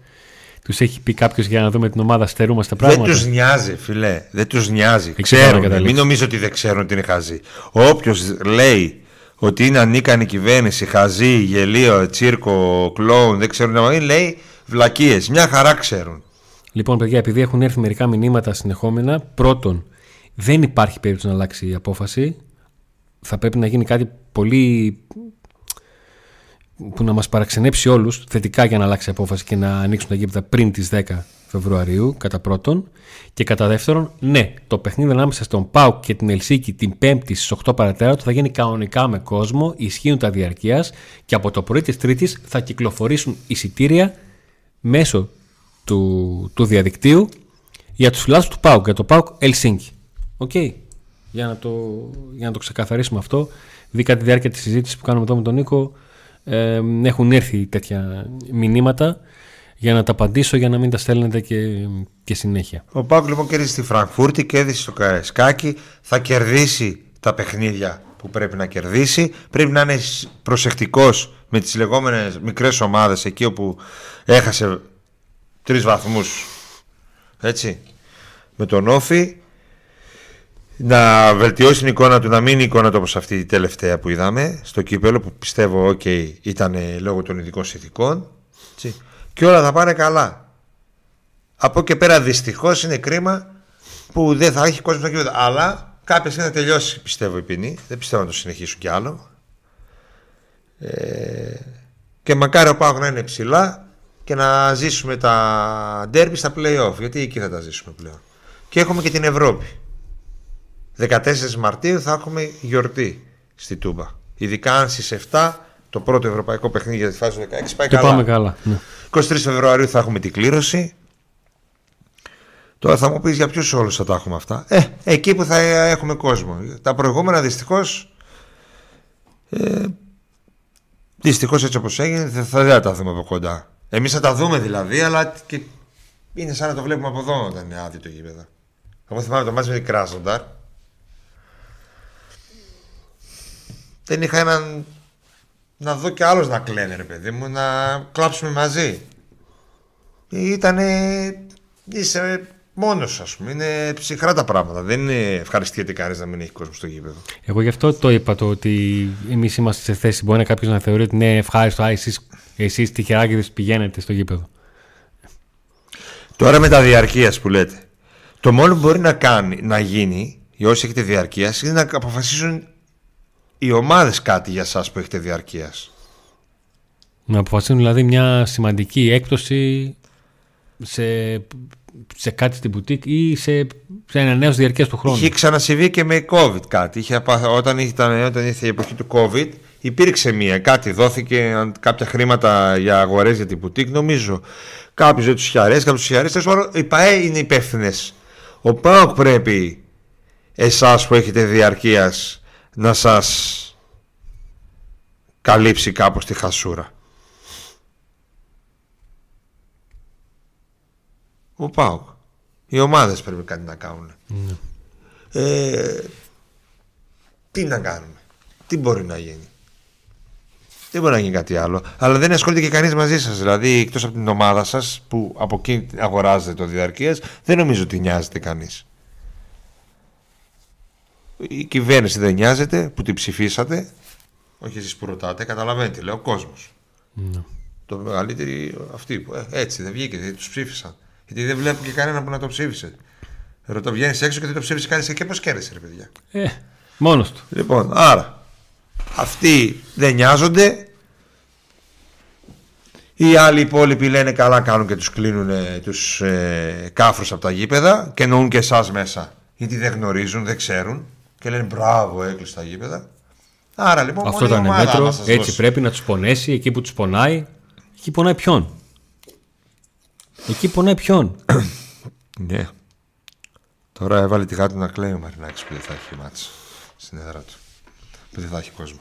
τους έχει πει κάποιος για να δούμε την ομάδα, στερούμαστε πράγματα. Δεν τους νοιάζει, φιλέ. Δεν τους νοιάζει. Ξέρουν. Μην νομίζω ότι δεν ξέρουν ότι είναι χαζή. Όποιος λέει ότι είναι ανίκανη κυβέρνηση, χαζή, γελίο, τσίρκο, κλόουν, δεν ξέρουν να λέει βλακίες. Μια χαρά ξέρουν. Λοιπόν, παιδιά, επειδή έχουν έρθει μερικά μηνύματα συνεχόμενα, πρώτον, δεν υπάρχει περίπτωση να αλλάξει η απόφαση. Θα πρέπει να γίνει κάτι πολύ που να μας παραξενέψει όλους θετικά για να αλλάξει απόφαση και να ανοίξουν τα γήπεδα πριν τις 10 Φεβρουαρίου κατά πρώτον και κατά δεύτερον ναι το παιχνίδι ανάμεσα στον ΠΑΟΚ και την Ελσίκη την 5η στις 8 παρατέρατο θα γίνει κανονικά με κόσμο ισχύουν τα διαρκείας και από το πρωί της Τρίτης θα κυκλοφορήσουν εισιτήρια μέσω του, του διαδικτύου για τους φιλάθλους του ΠΑΟΚ για το ΠΑΟΚ Ελσίνκη Οκ για, να το, για να το ξεκαθαρίσουμε αυτό δει τη διάρκεια της συζήτησης που κάνουμε εδώ με τον Νίκο ε, έχουν έρθει τέτοια μηνύματα για να τα απαντήσω για να μην τα στέλνετε και, και συνέχεια. Ο ΠΑΟΚ λοιπόν κέρδισε στη Φραγκφούρτη, κέρδισε στο Καραϊσκάκη, θα κερδίσει τα παιχνίδια που πρέπει να κερδίσει. Πρέπει να είναι προσεκτικός με τις λεγόμενες μικρές ομάδες εκεί όπου έχασε τρεις βαθμούς έτσι με τον Όφη να βελτιώσει την εικόνα του, να μην είναι η εικόνα του όπως αυτή η τελευταία που είδαμε στο κύπελο που πιστεύω okay, ήταν λόγω των ειδικών συνθηκών και όλα θα πάνε καλά. Από εκεί πέρα δυστυχώς είναι κρίμα που δεν θα έχει κόσμο στο κύπελο. Αλλά κάποια στιγμή θα τελειώσει πιστεύω η ποινή. Δεν πιστεύω να το συνεχίσουν κι άλλο. Ε, και μακάρι ο Πάγος να είναι ψηλά και να ζήσουμε τα ντέρμπι στα play-off. Γιατί εκεί θα τα ζήσουμε πλέον. Και έχουμε και την Ευρώπη. 14 Μαρτίου θα έχουμε γιορτή στη Τούμπα. Ειδικά αν στις 7 το πρώτο ευρωπαϊκό παιχνίδι για τη φάση του 16 πάει το καλά. Πάμε καλά. Ναι. 23 Φεβρουαρίου θα έχουμε την κλήρωση. Τώρα θα μου πεις για ποιους όλους θα τα έχουμε αυτά. Ε, εκεί που θα έχουμε κόσμο. Τα προηγούμενα δυστυχώς. Ε, δυστυχώς έτσι όπως έγινε θα, θα τα δούμε από κοντά. Εμείς θα τα δούμε δηλαδή, αλλά και είναι σαν να το βλέπουμε από εδώ όταν είναι άδειο το γήπεδο. Εγώ θυμάμαι το μάτι με την Κράσνονταρ δεν είχα έναν να δω κι άλλος να κλαίνε ρε παιδί μου να κλάψουμε μαζί. Ήτανε είσαι μόνος ας πούμε. Είναι ψυχρά τα πράγματα. Δεν είναι ευχαριστιέται κανείς να μην έχει κόσμο στο γήπεδο. Εγώ γι' αυτό το είπα το ότι εμείς είμαστε σε θέση. Μπορεί να κάποιος να θεωρεί ότι είναι ευχάριστο α, εσείς, εσείς τυχεράκιδες πηγαίνετε στο γήπεδο Τώρα με τα διαρκείας που λέτε το μόνο που μπορεί να κάνει να γίνει οι όσοι έχετε διαρκείας είναι να αποφασίσουν οι ομάδες κάτι για σας που έχετε διαρκείας. Να αποφασίσουν δηλαδή μια σημαντική έκπτωση σε, σε κάτι στην μπουτίκ ή σε, σε ένα νέος διαρκείας του χρόνου. Είχε ξανασυμβεί και με COVID κάτι. Είχε, όταν, ήταν, όταν ήρθε η εποχή του COVID υπήρξε μία. Κάτι δόθηκε, κάποια χρήματα για αγορές για την μπουτίκ νομίζω. Κάποιους δεν τους είχε αρέσει, κάποιους τους είχε αρέσει. Οι ΠαΕ είναι υπεύθυνες. Ο ΠΑΟΚ πρέπει εσάς που έχετε διαρκείας να σας καλύψει κάπως τη χασούρα. Ο Πάοκ. Οι ομάδες πρέπει κάτι να κάνουν. Ε, τι να κάνουμε, τι μπορεί να γίνει. Δεν μπορεί να γίνει κάτι άλλο. Αλλά δεν ασχολείται και κανείς μαζί σας. Δηλαδή, εκτός από την ομάδα σας που από εκεί αγοράζετε το διαρκείας, δεν νομίζω ότι νοιάζεται κανείς. Η κυβέρνηση δεν νοιάζεται που την ψηφίσατε. Όχι εσείς που ρωτάτε, καταλαβαίνετε, λέει ο κόσμος. Ναι. Το μεγαλύτερο αυτοί που ε, έτσι δεν βγήκε, δεν τους ψήφισαν. Γιατί δεν βλέπουν και κανένα που να το ψήφισε. Ρωτώ, βγαίνεις έξω και δεν το ψήφισες κανεί και πώς κέρδισε, ρε παιδιά. Ε, μόνος του. Λοιπόν, άρα αυτοί δεν νοιάζονται. Οι άλλοι υπόλοιποι λένε καλά κάνουν και τους κλείνουν ε, τους ε, κάφρους από τα γήπεδα και εννοούν και εσάς μέσα. Γιατί δεν γνωρίζουν, δεν ξέρουν και λένε μπράβο έκλεισε τα γήπεδα. Άρα λοιπόν Αυτό μόνο η ήταν ομάδα μέτρο. να σας Έτσι δώσει. πρέπει να τους πονέσει εκεί που τους πονάει. Εκεί πονάει ποιον; Εκεί πονάει ποιον; [COUGHS] Ναι. Τώρα έβαλε τη γάτα να κλαίει ο Μαρινάκης που δεν θα έχει μάτς στην έδρα του. Που δεν θα έχει κόσμο.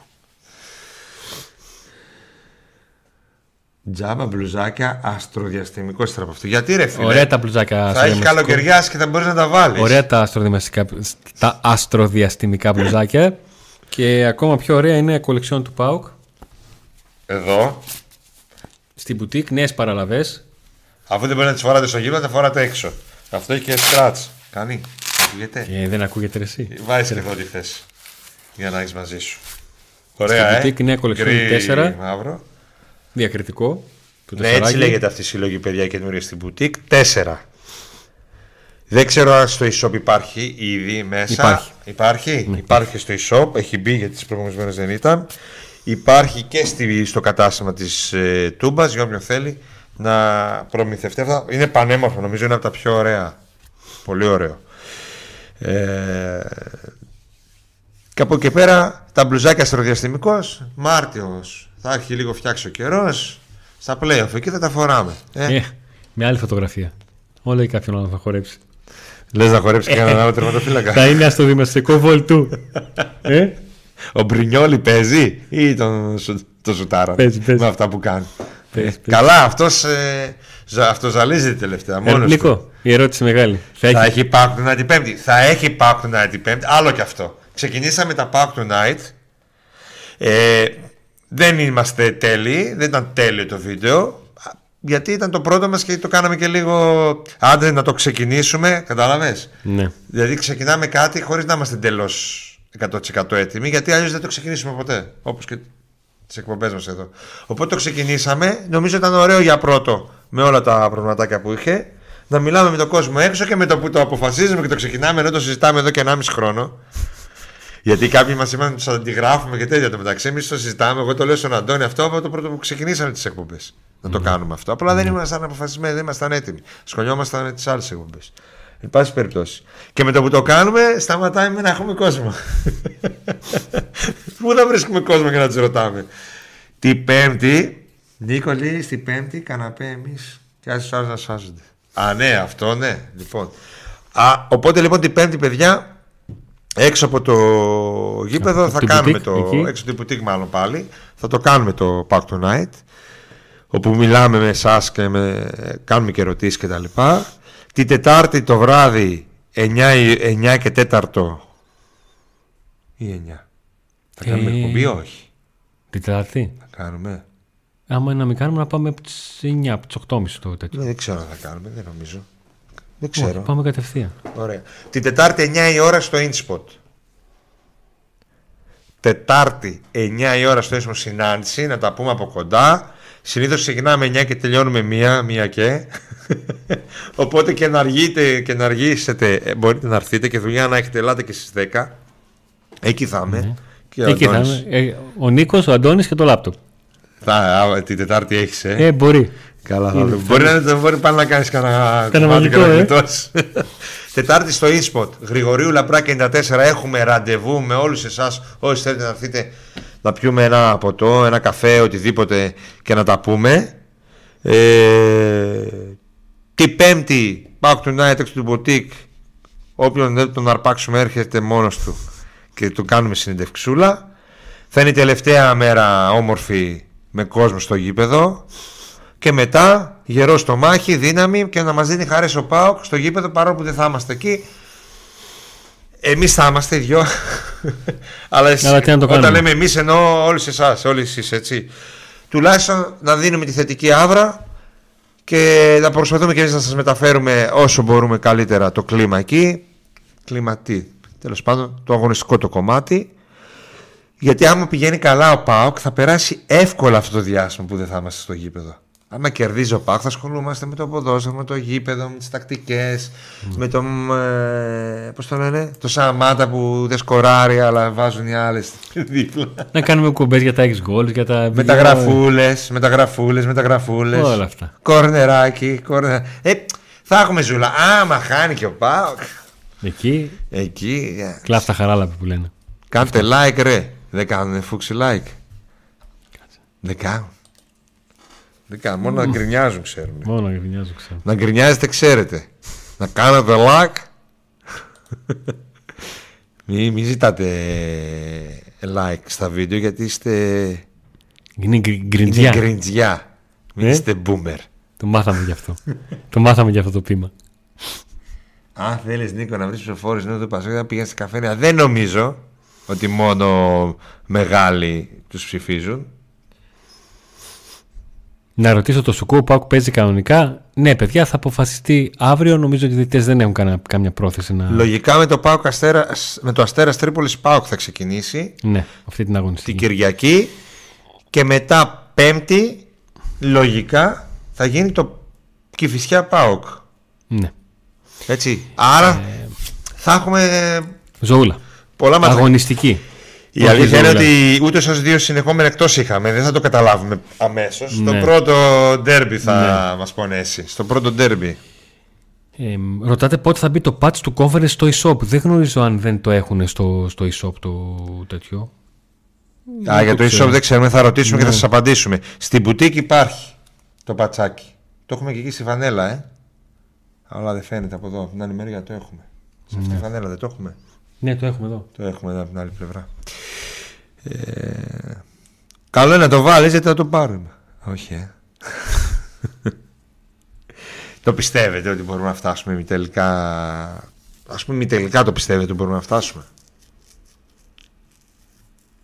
Τζάμπα, μπλουζάκια, αστροδιαστημικό ύστερα από αυτό. Γιατί ρε φίλε, Ωραία τα μπλουζάκια. θα στο έχει διαμεσικό. καλοκαιριάσει και θα μπορείς να τα βάλεις. Ωραία τα, αστροδιαστημικά, τα αστροδιαστημικά μπλουζάκια. και ακόμα πιο ωραία είναι η κολεξιόν του ΠΑΟΚ. Εδώ, Στην μπουτίκ, νέες παραλαβές. αφού δεν μπορεί να τις φοράτε στο γήπεδο, τα φοράτε έξω. Αυτό έχει και σκράτ. Κάνει. Ακούγεται. Και δεν ακούγεται ρε εσύ. Βάζεις και εδώ τι θες. Για να έχεις μαζί σου. Στην Ωραία, ε. boutique νέα collection Γκρι, 4. Μαύρο. Διακριτικό. Του Ναι, έτσι τεσσαράκι. λέγεται αυτή η συλλογή παιδιά καινούργια στην boutique. Τέσσερα. Δεν ξέρω αν στο e-shop υπάρχει ήδη μέσα. Υπάρχει. Υπάρχει, υπάρχει στο e-shop. Έχει μπει γιατί τις προηγούμενες μέρε δεν ήταν. Υπάρχει και στη, στο κατάστημα της ε, Τούμπας για όποιον θέλει να προμηθευτεί αυτά. Είναι πανέμορφο, νομίζω είναι από τα πιο ωραία. Πολύ ωραίο. Ε, και από εκεί πέρα τα μπλουζάκια αστροδιαστημικό, Μάρτιος θα έχει λίγο φτιάξει ο καιρός. Στα playoff εκεί θα τα φοράμε. Ε, Ε, με άλλη φωτογραφία. Όλα ή κάποιον άλλο θα χορέψει. Λες να χορέψει και έναν άλλο τερματοφύλακα. θα είναι στο δημαστικό βολτού. ε, Ο Μπρινιόλι παίζει ή τον, σου- τον σουτάρα Παίζει, παίζει. με αυτά που κάνει. Παίζει, παίζει. Καλά, αυτός, ε, ζα- αυτός ζαλίζεται τελευταία. Μόνος του. Νίκο, η ερώτηση μεγάλη. Θα Θα έχει... έχει Pack Tonight την Πέμπτη. Θα έχει Pack Tonight την Πέμπτη. Άλλο και αυτό. Ξεκινήσαμε τα Pack Tonight. Ε, δεν είμαστε τέλειοι. Δεν ήταν τέλειο το βίντεο. Γιατί ήταν το πρώτο μας και το κάναμε και λίγο άντε να το ξεκινήσουμε. Κατάλαβες; Ναι. Δηλαδή ξεκινάμε κάτι χωρίς να είμαστε εντελώς 100% έτοιμοι. Γιατί αλλιώς δεν το ξεκινήσουμε ποτέ. Όπως και τις εκπομπές μας εδώ. Οπότε το ξεκινήσαμε. Νομίζω ήταν ωραίο για πρώτο με όλα τα προβληματάκια που είχε. Να μιλάμε με τον κόσμο έξω και με το που το αποφασίζουμε και το ξεκινάμε ενώ το συζητάμε εδώ και 1,5 χρόνο. Γιατί κάποιοι μας είπαν ότι τους αντιγράφουμε και τέτοια το μεταξύ. Εμείς το συζητάμε. Εγώ το λέω στον Αντώνη αυτό από το πρώτο που ξεκινήσαμε τις εκπομπές. Να το κάνουμε αυτό. Απλά δεν ήμασταν αποφασισμένοι, δεν ήμασταν έτοιμοι. Σχολιόμασταν με τις άλλες εκπομπές. Εν πάση περιπτώσει. Και με το που το κάνουμε, σταματάει με να έχουμε κόσμο. [LAUGHS] Πού να βρίσκουμε κόσμο για να τους ρωτάμε. Την Πέμπτη, Νίκο λέει στην Πέμπτη, καναπέ εμείς και άλλοι άλλους να σάζονται. Α, ναι, αυτό ναι. Λοιπόν. Α, οπότε λοιπόν την Πέμπτη, παιδιά, έξω από το γήπεδο Από θα την κάνουμε boutique, το. εκεί. Έξω από την boutique, μάλλον πάλι. Θα το κάνουμε το Pack Tonight. Όπου μιλάμε με εσάς και με, κάνουμε και ερωτήσεις και τα λοιπά. Την Τετάρτη το βράδυ 9, η- 9 και 4 ή 9. Θα κάνουμε Ε. εκπομπή, όχι. Την Τετάρτη; Θα κάνουμε. Άμα να μην κάνουμε, να πάμε από τις 9, από τις 8.30 το τέτοιο. Δεν ξέρω αν θα κάνουμε, δεν νομίζω. Δεν Όχι, ξέρω. πάμε κατευθείαν. Ωραία. Την Τετάρτη 9 η ώρα στο InSpot. Τετάρτη 9 η ώρα στο InSpot συνάντηση, να τα πούμε από κοντά. Συνήθως ξεκινάμε 9 και τελειώνουμε μία, μία και. [LAUGHS] Οπότε και να αργείτε και να αργήσετε, ε, μπορείτε να έρθετε και δουλειά να έχετε, ελάτε και στις 10. Εκεί θα είμαι. Και ο Εκεί θα Αντώνης. είμαι. Ε, ο Νίκος, ο Αντώνης και το λάπτοπ. Θα, α, την Τετάρτη έχεις, ε. Ε, μπορεί. Καλά, θα το- Μπορεί να δεν μπορεί πάλι να κάνεις κανένα Κανένα κομμάτι και μαγικό, να ε. γλιτώσει. [LAUGHS] Τετάρτη στο e-spot. Γρηγορίου Λαπρά 94. Έχουμε ραντεβού με όλους εσάς. Όσοι θέλετε να έρθετε να πιούμε ένα ποτό, ένα καφέ, οτιδήποτε και να τα πούμε. Ε, την Πέμπτη, back to night έξω του boutique. Όποιον δεν τον αρπάξουμε έρχεται μόνος του και του κάνουμε συνεντευξούλα. Θα είναι η τελευταία μέρα όμορφη με κόσμο στο γήπεδο. Και μετά γερό στο μάχη, δύναμη και να μας δίνει χάρη ο ΠΑΟΚ στο γήπεδο παρόλο που δεν θα είμαστε εκεί. Εμείς θα είμαστε οι δυο. [LAUGHS] Αλλά, εσύ, Αλλά τι να το όταν κάνουμε. λέμε εμείς εννοώ όλοι εσάς, όλοι εσείς έτσι. Τουλάχιστον να δίνουμε τη θετική άβρα και να προσπαθούμε και εμείς να σας μεταφέρουμε όσο μπορούμε καλύτερα το κλίμα εκεί. Κλίμα τι, τέλος πάντων, το αγωνιστικό το κομμάτι. Γιατί άμα πηγαίνει καλά ο ΠΑΟΚ θα περάσει εύκολα αυτό το διάστημα που δεν θα είμαστε στο γήπεδο. Άμα κερδίζει ο ΠΑΟΚ θα ασχολούμαστε με το ποδόσφαιρο, με το γήπεδο, με τις τακτικές, με το, ε, πώς το λένε, το Σαμάτα που δεν σκοράρει αλλά βάζουν οι άλλες [LAUGHS] δίπλα. Να κάνουμε κουμπές για τα X goals, για τα. με τα γραφούλες, με τα γραφούλες, με τα γραφούλες. Όλα αυτά. Κορνεράκι, κορνεράκι. Ε, θα έχουμε ζούλα. Άμα χάνει και ο ΠΑΟΚ. Εκεί Εκεί, ε, κλάφτα χαράλαπη που λένε. Κάντε like ρε. Δεν κάνουν φούξι like. Δεν κάνουν. Δεν κάνουν. Μόνο να γκρινιάζουν ξέρουν. Μόνο να γκρινιάζω, ξέρω. Να γκρινιάζετε ξέρετε. Να κάνετε like. [LAUGHS] Μην μη ζητάτε like στα βίντεο γιατί είστε Είναι γκρι- είναι γκριντζιά. γκριντζιά. Μην Ε; είστε boomer. Το μάθαμε γι' αυτό. το μάθαμε γι' αυτό το πείμα. Αν θέλεις Νίκο να βρεις ψηφοφόρους νέου του Πασόκ να πηγαίνεις σε καφένια. Δεν νομίζω ότι μόνο μεγάλοι τους ψηφίζουν. Να ρωτήσω το Σουκού, ο Πάουκ παίζει κανονικά. Ναι, παιδιά, θα αποφασιστεί αύριο. Νομίζω ότι οι διαιτητές δεν έχουν κανένα- κάμια πρόθεση να. Λογικά με το, ΠΑΟΚ Αστέρας- με το Αστέρας Τρίπολης ΠΑΟΚ θα ξεκινήσει Ναι, αυτή την την αγωνιστική. Κυριακή και μετά Πέμπτη λογικά θα γίνει το Κηφισιά ΠΑΟΚ. Ναι. Έτσι. Άρα Ε. θα έχουμε Ζώουλα. πολλά μάτια. Αγωνιστική. Η Όχι αλήθεια είναι ζώουλα. ότι ούτε ως δύο συνεχόμενα εκτός είχαμε. Δεν θα το καταλάβουμε αμέσως. Στο Ναι. πρώτο ντέρμπι θα μας πονέσει. Στο πρώτο ντέρμπι. Ε, ρωτάτε πότε θα μπει το patch του conference στο e-shop. Δεν γνωρίζω αν δεν το έχουν στο, στο e-shop το τέτοιο. Α, για το ξέρω. e-shop δεν ξέρουμε, θα ρωτήσουμε Ναι. και θα σας απαντήσουμε. Στην μπουτίκ υπάρχει το πατσάκι. Το έχουμε και εκεί στη βανέλα, ε. Αλλά δεν φαίνεται από εδώ. Από την άλλη μεριά το έχουμε. Σε αυτή τη βανέλα δεν το έχουμε. Ναι, το έχουμε εδώ. Το έχουμε εδώ από την άλλη πλευρά. Ε, καλό είναι να το βάλεις γιατί θα το πάρουμε. Όχι, ε. [LAUGHS] το πιστεύετε ότι μπορούμε να φτάσουμε μη τελικά. Α πούμε, μη τελικά το πιστεύετε ότι μπορούμε να φτάσουμε;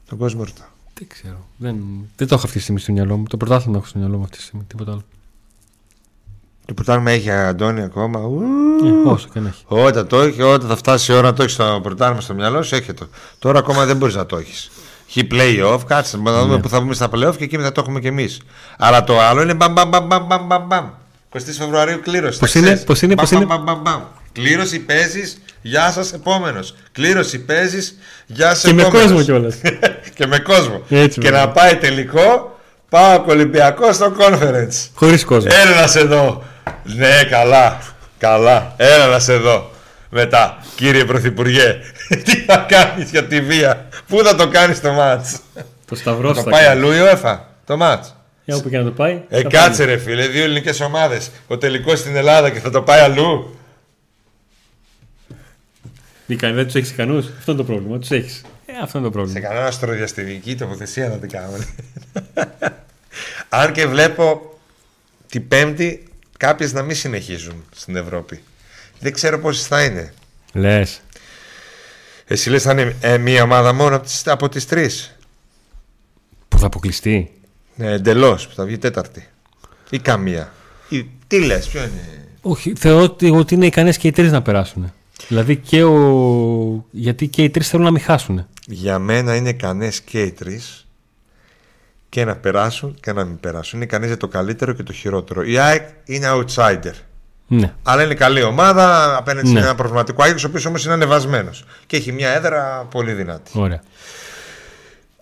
Τον κόσμο ρωτά. Δεν ξέρω. Δεν, δεν το έχω αυτή τη στιγμή στο μυαλό μου. Το πρωτάθλημα έχω στο μυαλό μου αυτή τη στιγμή. Τίποτα άλλο. Το πρωτάθλημα έχει Αντώνη ακόμα. Ου. Ε, όσο και να έχει. Όταν το έχει, όταν θα φτάσει η ώρα να το έχεις στο πρωτάθλημα στο μυαλό σου, έχει το. Τώρα ακόμα δεν μπορείς να το έχεις. Έχει play-off, κάτσε να δούμε Ναι. που θα βγούμε στα play-off και εκεί θα το έχουμε κι εμείς. Αλλά το άλλο είναι μπαμ μπαμ μπαμ μπαμ μπαμ μπαμ μπαμ. 20 Φεβρουαρίου κλήρωση. Πώς τα είναι, ξέρεις. πώς είναι, Μπαμ, πώς είναι; μπαμ, μπαμ, μπαμ. Κλήρωση παίζεις, γεια σας επόμενος. Κλήρωση παίζεις, γεια σας Και με επόμενος. κόσμο κιόλας. [LAUGHS] και με κόσμο. Έτσι, και βέβαια. να πάει τελικό, πάω Ολυμπιακό στο conference. Χωρίς κόσμο. Έλα να σε δω. Ναι, καλά. Καλά. Έλα να σε δω. Μετά, κύριε Πρωθυπουργέ, [LAUGHS] τι θα κάνεις για τη βία; Πού θα το κάνεις το μάτς; το σταυρό Θα θα πάει κάνει. αλλού η ΟΕΦΑ, το μάτς; Για όπου και να το πάει. Ε, θα κάτσε ρε φίλε, δύο ελληνικές ομάδες. Ο τελικός στην Ελλάδα και θα το πάει αλλού. Τι κάνει, δεν τους έχεις ικανούς; Αυτό είναι το πρόβλημα. Τους έχεις. Ε, αυτό είναι το Σε πρόβλημα. κανένα αστροδιαστημική τοποθεσία να την κάνουμε. [LAUGHS] Αν και βλέπω την Πέμπτη κάποιες να μην συνεχίζουν στην Ευρώπη. Δεν ξέρω πόσες θα είναι. Λες. Εσύ λες θα είναι ε, μία ομάδα μόνο από τις, από τις τρεις. Που θα αποκλειστεί; Ναι, εντελώς που θα βγει τέταρτη. Ή καμία. Ή, τι λες, ποιο είναι; Όχι, θεωρώ ότι, ότι είναι ικανές και οι τρεις να περάσουν. Δηλαδή και ο. Γιατί και οι τρεις θέλουν να μην χάσουν. Για μένα είναι ικανές και οι τρεις και να περάσουν και να μην περάσουν. Είναι ικανέ για το καλύτερο και το χειρότερο. Η ΑΕΚ είναι outsider. Ναι. Αλλά είναι καλή ομάδα απέναντι Ναι. σε ένα προβληματικό Άγιος, ο οποίος όμως είναι ανεβασμένος. Και έχει μια έδρα πολύ δυνατή. Ωραία.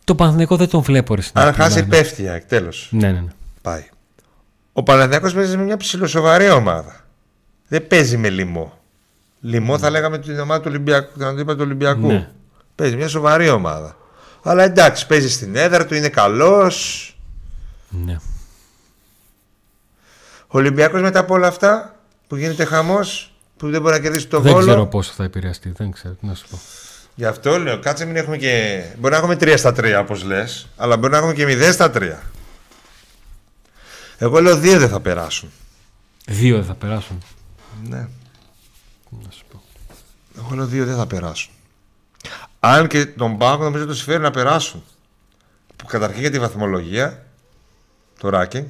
Το Παναθηναϊκό δεν τον βλέπω ρε στην Αν άκρη, χάσει, ναι. πέφτει η ΑΕΚ. Τέλος. Ναι, ναι, ναι. Πάει. Ο Παναθηναϊκός παίζει με μια ψηλοσοβαρή ομάδα. Δεν παίζει με λοιμό. Λοιμό θα λέγαμε την ομάδα του Ολυμπιακού. Την αντίπα του Ολυμπιακού. Ναι. Παίζει μια σοβαρή ομάδα. Αλλά εντάξει, παίζει στην έδρα του, είναι καλός. ναι. Ο Ολυμπιακός μετά από όλα αυτά που γίνεται χαμός, που δεν μπορεί να κερδίσει το Δεν βόλο. ξέρω πόσο θα επηρεαστεί. Δεν ξέρω τι να σου πω. Γι' αυτό λέω, κάτσε μην έχουμε και. Μπορεί να έχουμε 3 στα 3 όπως λες, αλλά μπορεί να έχουμε και 0 στα 3. Εγώ λέω δύο δεν θα περάσουν. Δύο δεν θα περάσουν. Ναι. Να σου πω. Εγώ λέω δύο δεν θα περάσουν. Αν και τον Πάοκ νομίζω τους συμφέρει να περάσουν. Που καταρχήν για τη βαθμολογία, το ranking,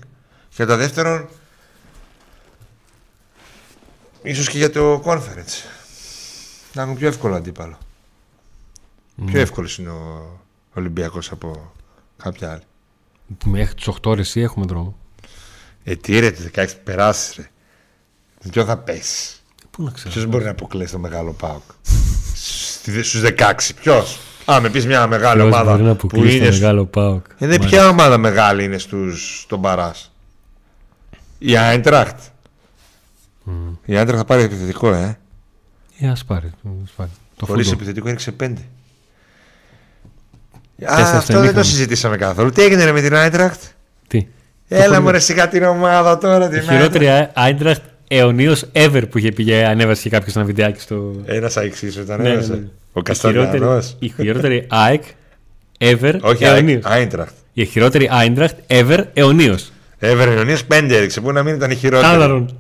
και κατά δεύτερον, ίσως και για το conference. Να έχουν πιο εύκολο αντίπαλο. Πιο εύκολος είναι ο Ολυμπιακός από κάποια άλλη. Μέχρι τις 8 ώρες ή έχουμε δρόμο; Ε, τι ρε, το 16 περάσεις ρε. Ποιο θα πέσεις; Πού να ξέρω. Ποιος μπορεί να αποκλείσει το μεγάλο Πάοκ; Στους 16, ποιος; Α, με πεις μια μεγάλη Ποιος ομάδα μπορεί να που αποκλείσει το είναι. στου- μεγάλο ΠΑΟΚ. Ε, δεν ποια ομάδα μεγάλη είναι στους, στον Παράς; Η Άιντραχτ. Η Άιντραχτ θα πάρει επιθετικό, ε. Ε, ας πάρει. ας πάρει. Το Χωρίς φούτμπολ. επιθετικό έριξε 5. Α, Τέσσερα αυτό στα δεν το ημίχρονο. συζητήσαμε καθόλου. Τι έγινε ρε, με την Άιντραχτ; Τι; Έλα χωρίς. μου ρε σιγά την ομάδα τώρα. Η χειρότερη Άιντραχτ αιωνίω ever που είχε πει, ανέβασε και κάποιος ένα βιντεάκι στο. Ένας αεξή ήταν. Ναι, ναι, έβασε. ναι. Ο Η Καστανιανός. χειρότερη- Η χειρότερη ΑΕΚ ever Όχι, αιωνίως. Άιντραχτ. Η χειρότερη Άιντραχτ ever αιωνίω. Έβρε Ιωνίας 5 έριξε. Πού να μην ήταν η χειρότερη. Κάλαρον.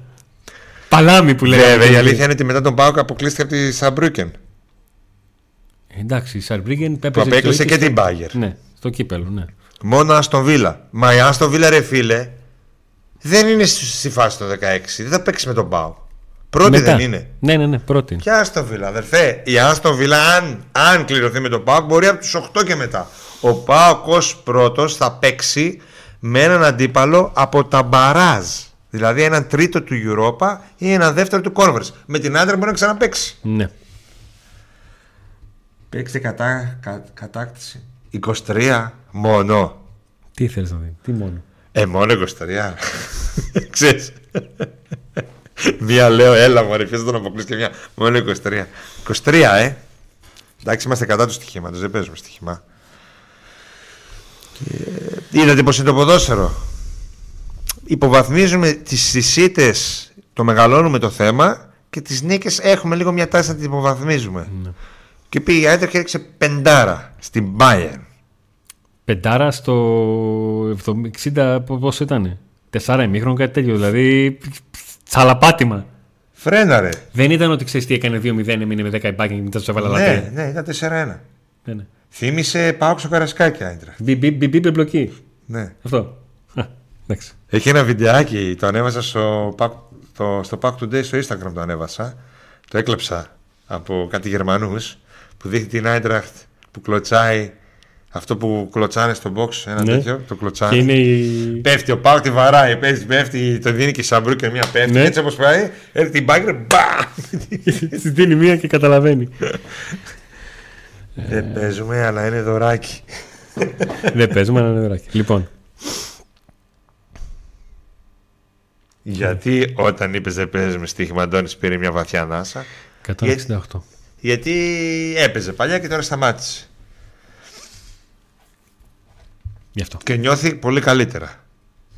Παλάμη που λέγαμε. Βέβαια, η πριν. αλήθεια είναι ότι μετά τον Πάοκ αποκλείστηκε από τη Σαμπρούκεν. Εντάξει, η Σαρμπρίγκεν Που πέπεσε. απέκλεισε στο- και την Μπάγκερ. Ναι, στο κύπελο, ναι. Μόνο Αστον Βίλα. Μα η Αστον Βίλα, ρε φίλε, δεν είναι στη στη φάση το 16. Δεν θα παίξει με τον Πάο. Πρώτη Μετά. δεν είναι. Ναι, ναι, ναι, πρώτη. Ποια Αστον Βίλα, αδερφέ. Η Αστον Βίλα, αν, αν κληρωθεί με τον Πάο, μπορεί από τους 8 και μετά. Ο Πάοκ ω πρώτος θα παίξει με έναν αντίπαλο από τα μπαράζ. Δηλαδή έναν τρίτο του Europa ή έναν δεύτερο του Conference. Με την άντρα μπορεί να ξαναπέξει. Ναι. Παίξτε κατά, κα, κατάκτηση. 23 μόνο. Τι θέλει να δει, τι μόνο. Ε, μόνο 23. [LAUGHS] Ξέρεις. μία λέω, έλα μωρέ, ποιος θα τον αποκλείσει και μία. Μόνο 23. 23, ε. Εντάξει, είμαστε κατά του στοιχήματος, δεν παίζουμε στοιχημά. Και... Είδατε πως είναι το ποδόσφαιρο. Υποβαθμίζουμε τις συσίτες, το μεγαλώνουμε το θέμα και τις νίκες έχουμε λίγο μια τάση να τις υποβαθμίζουμε. Ναι. Και πήγε η Άιντραχτ και έριξε πεντάρα στην Bayern. Πεντάρα στο 60, πόσο ήταν. Τεσσάρα ημίχρονο, κάτι τέτοιο. Δηλαδή, τσαλαπάτημα. Φρέναρε. Δεν ήταν ότι ξέρεις τι έκανε 2-0, έμεινε με 10 υπάκια και μετά τους έβαλα Ναι, λατρεία. ναι, ήταν 4-1. Ναι, ναι. Θύμησε πάω στο καρασκάκι Άιντραχτ. Μπιμπί μπλοκή. Ναι. Αυτό. Α, Εντάξει. Έχει ένα βιντεάκι, το ανέβασα στο Pack, το, στο Pack Today στο Instagram το ανέβασα. Το έκλεψα από κάτι Γερμανούς που δείχνει την Άιντραχτ που κλωτσάει αυτό που κλωτσάνε στο box, ένα Ναι. τέτοιο, το Και κλωτσάνε. είναι η. Πέφτει ο Πάου, τη βαράει, πέφτει, πέφτει, το δίνει και η Σαμπρού και μία πέφτει. Ναι. Έτσι όπως πάει, έρθει την μπάγκρε, μπαμ! [LAUGHS] Τη δίνει μία και καταλαβαίνει. Δεν παίζουμε, αλλά είναι δωράκι. Δεν παίζουμε ένα νεράκι. Λοιπόν, Γιατί όταν είπες δεν παίζουμε στοίχημα, Αντώνης πήρε μια βαθιά ανάσα; 168. Γιατί έπαιζε παλιά και τώρα σταμάτησε. Γι' αυτό. Και νιώθει πολύ καλύτερα.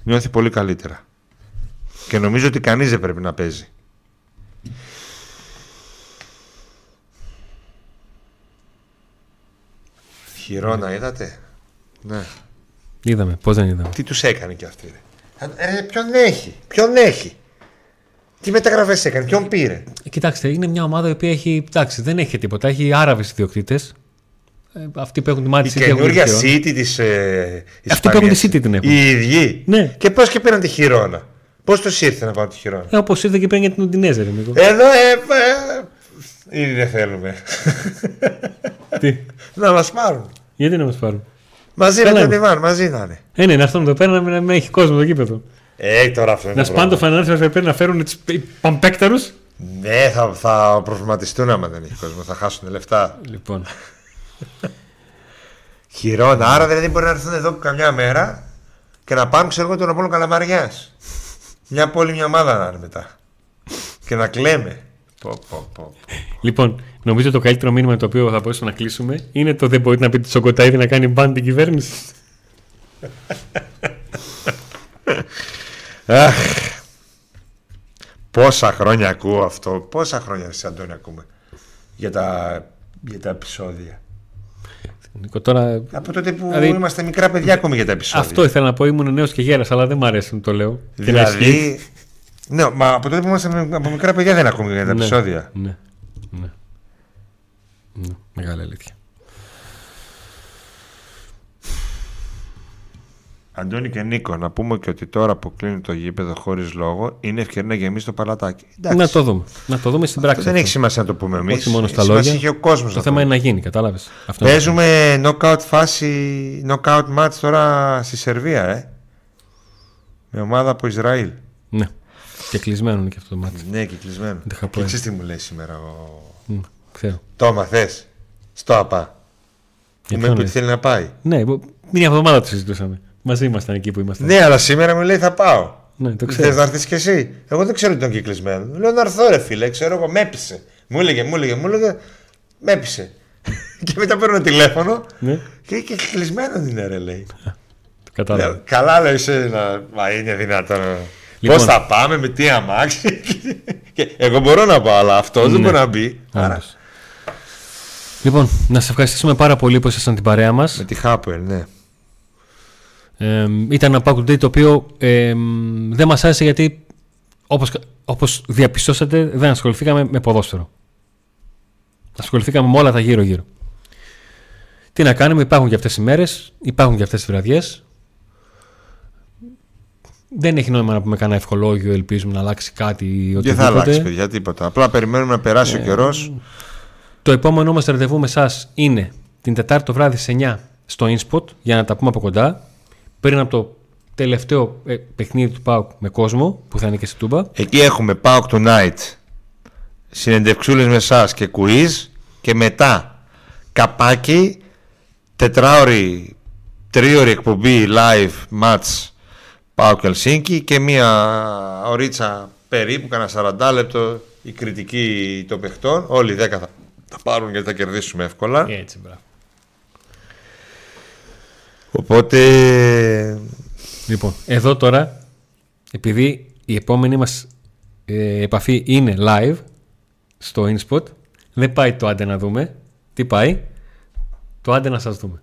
Νιώθει πολύ καλύτερα. Και νομίζω ότι κανείς δεν πρέπει να παίζει. Χειρόνα είδατε. Ναι. Είδαμε, πώς δεν είδαμε; Τι τους έκανε κι αυτοί. ρε; Ε, ποιον έχει; Ποιον έχει; Τι μεταγραφές έκανε; Ποιον πήρε; Ε, Κοιτάξτε, είναι μια ομάδα η οποία έχει. Εντάξει, δεν έχει τίποτα. Έχει Άραβες ιδιοκτήτες. Ε, αυτοί που έχουν τη Η μάτι City έχουν καινούργια τη Χιρόνα. City της ε, Αυτοί που έχουν Ισπανίας. τη City την έχουν. Οι ίδιοι. Ναι. Και πώς και πήραν τη Χιρόνα. Πώς τους ήρθε να πάρουν τη Χιρόνα. Ε, Όπως ήρθε και πριν για την Ουντινέζε, ρε Νίκο. Εδώ ε, ε, ήδη δεν θέλουμε. [LAUGHS] Τι, να μας πάρουν. γιατί να μας πάρουν; Μαζί με Καλά τον είναι. Ιβάν, μαζί να είναι. Ε, ναι, να έρθουν εδώ πέρα να μην, να μην έχει κόσμο το γήπεδο. Ε, τώρα αυτό είναι Να το σπάνε το πρόβλημα. φανάρι εδώ πέρα να φέρουν του παμπέκταρου. Ναι, θα, θα προβληματιστούν άμα δεν έχει κόσμο. Θα χάσουν λεφτά. Λοιπόν, Χειρόνα. Άρα δηλαδή μπορεί να έρθουν εδώ καμιά μέρα και να πάρουν ξέρω εγώ τον Απόλλων Καλαμαριάς. Μια πόλη, μια ομάδα να είναι μετά. Και να κλαίμε. Πω, πω, πω. λοιπόν, νομίζω το καλύτερο μήνυμα το οποίο θα μπορούσαμε να κλείσουμε είναι το δεν μπορείτε να πείτε στον Κοταίδη να κάνει μπαν την κυβέρνηση. Αχ. Πόσα χρόνια ακούω αυτό. Πόσα χρόνια σε Αντώνη ακούμε. Για τα, για τα επεισόδια. Νίκο, τώρα... Από τότε που Δηλαδή- είμαστε μικρά παιδιά ακόμη για τα επεισόδια. Αυτό ήθελα να πω, ήμουν νέος και γέρα, αλλά δεν μ' αρέσει να το λέω. Και να ισχύει. Δηλαδή. Ναι, μα από τότε που είμαστε με- από μικρά παιδιά δεν ακούμε για τα Ναι. επεισόδια. Ναι. ναι. ναι. Μεγάλη αλήθεια. Αντώνη και Νίκο, να πούμε και ότι τώρα που κλείνει το γήπεδο χωρίς λόγο είναι ευκαιρία να γεμίσει το παλατάκι. Εντάξει. Να το δούμε. Να το δούμε στην πράξη. δεν αυτό. έχει σημασία να το πούμε εμείς. Όχι μόνο στα λόγια. Έχει ο κόσμος. Το θέμα είναι να γίνει, κατάλαβες. Αυτό είναι. Παίζουμε knockout φάση, knockout match τώρα στη Σερβία, ε. Με ομάδα από Ισραήλ. Ναι. Και κλεισμένο είναι και αυτό το μάτι. Ναι, και κλεισμένο. Δεν είχα Και πω. ξέρεις τι μου λέει σήμερα ο... Μμ, Ξέρω. Το έμαθες. Στο ΑΠΑ. Για Μου ποιον είπε ότι είναι; θέλει να πάει. Ναι, μπο- μια εβδομάδα το συζητούσαμε. Μαζί ήμασταν εκεί που ήμασταν. Ναι, αλλά σήμερα μου λέει θα πάω. Ναι, το Θες ξέρω. να έρθεις κι εσύ; Εγώ δεν ξέρω ότι ήταν κυκλισμένο. Μου Λέω να έρθω ρε φίλε, ξέρω εγώ, με έπεισε. Μου έλεγε, μου έλεγε, μου έλεγε, με έπεισε. [LAUGHS] και μετά παίρνω τηλέφωνο Ναι, και, και κλεισμένο είναι ρε λέει. το κατάλαβα. Λέω, Καλά λέω είσαι να... Μα είναι δυνατόν. Λοιπόν. Πώς θα πάμε, με τι αμάξι. [LAUGHS] και εγώ μπορώ να πάω, αλλά αυτός δεν Ναι. μπορεί να μπει. Άρα, Όντως. Λοιπόν, να σε ευχαριστήσουμε πάρα πολύ που ήσασταν την παρέα μας. με τη Χάπελ, ναι. Ε, ήταν ένα Pack Day το οποίο ε, δεν μας άρεσε γιατί όπως, όπως διαπιστώσατε δεν ασχοληθήκαμε με ποδόσφαιρο. Ασχοληθήκαμε με όλα τα γύρω-γύρω. Τι να κάνουμε, υπάρχουν και αυτές οι μέρες, υπάρχουν και αυτές τις βραδιές. Δεν έχει νόημα να πούμε κανένα ευχολόγιο, ελπίζουμε να αλλάξει κάτι ή Δεν θα οτιδήποτε. αλλάξει, παιδιά, τίποτα. Απλά περιμένουμε να περάσει Ε, ο καιρός. Το επόμενό μας ραντεβού με εσάς είναι την Τετάρτη το βράδυ σε 9 στο InSpot για να τα πούμε από κοντά. Πριν από το τελευταίο ε, παιχνίδι του ΠΑΟΚ με κόσμο που θα είναι και στη Τούμπα. Εκεί έχουμε Pauk Tonight, συνεντευξούλες με εσά και quiz και μετά καπάκι, τετράωρη, τρίωρη εκπομπή live match Pauk Helsinki και μία ωρίτσα περίπου, κανένα 40 λεπτό η κριτική των παιχτών. Όλοι οι 10 θα, θα πάρουν γιατί θα κερδίσουμε εύκολα. Έτσι, μπράβο. Οπότε Λοιπόν, εδώ τώρα, επειδή η επόμενη μας ε, επαφή είναι live στο InSpot, δεν πάει το άντε να δούμε. Τι πάει, το άντε να σας δούμε.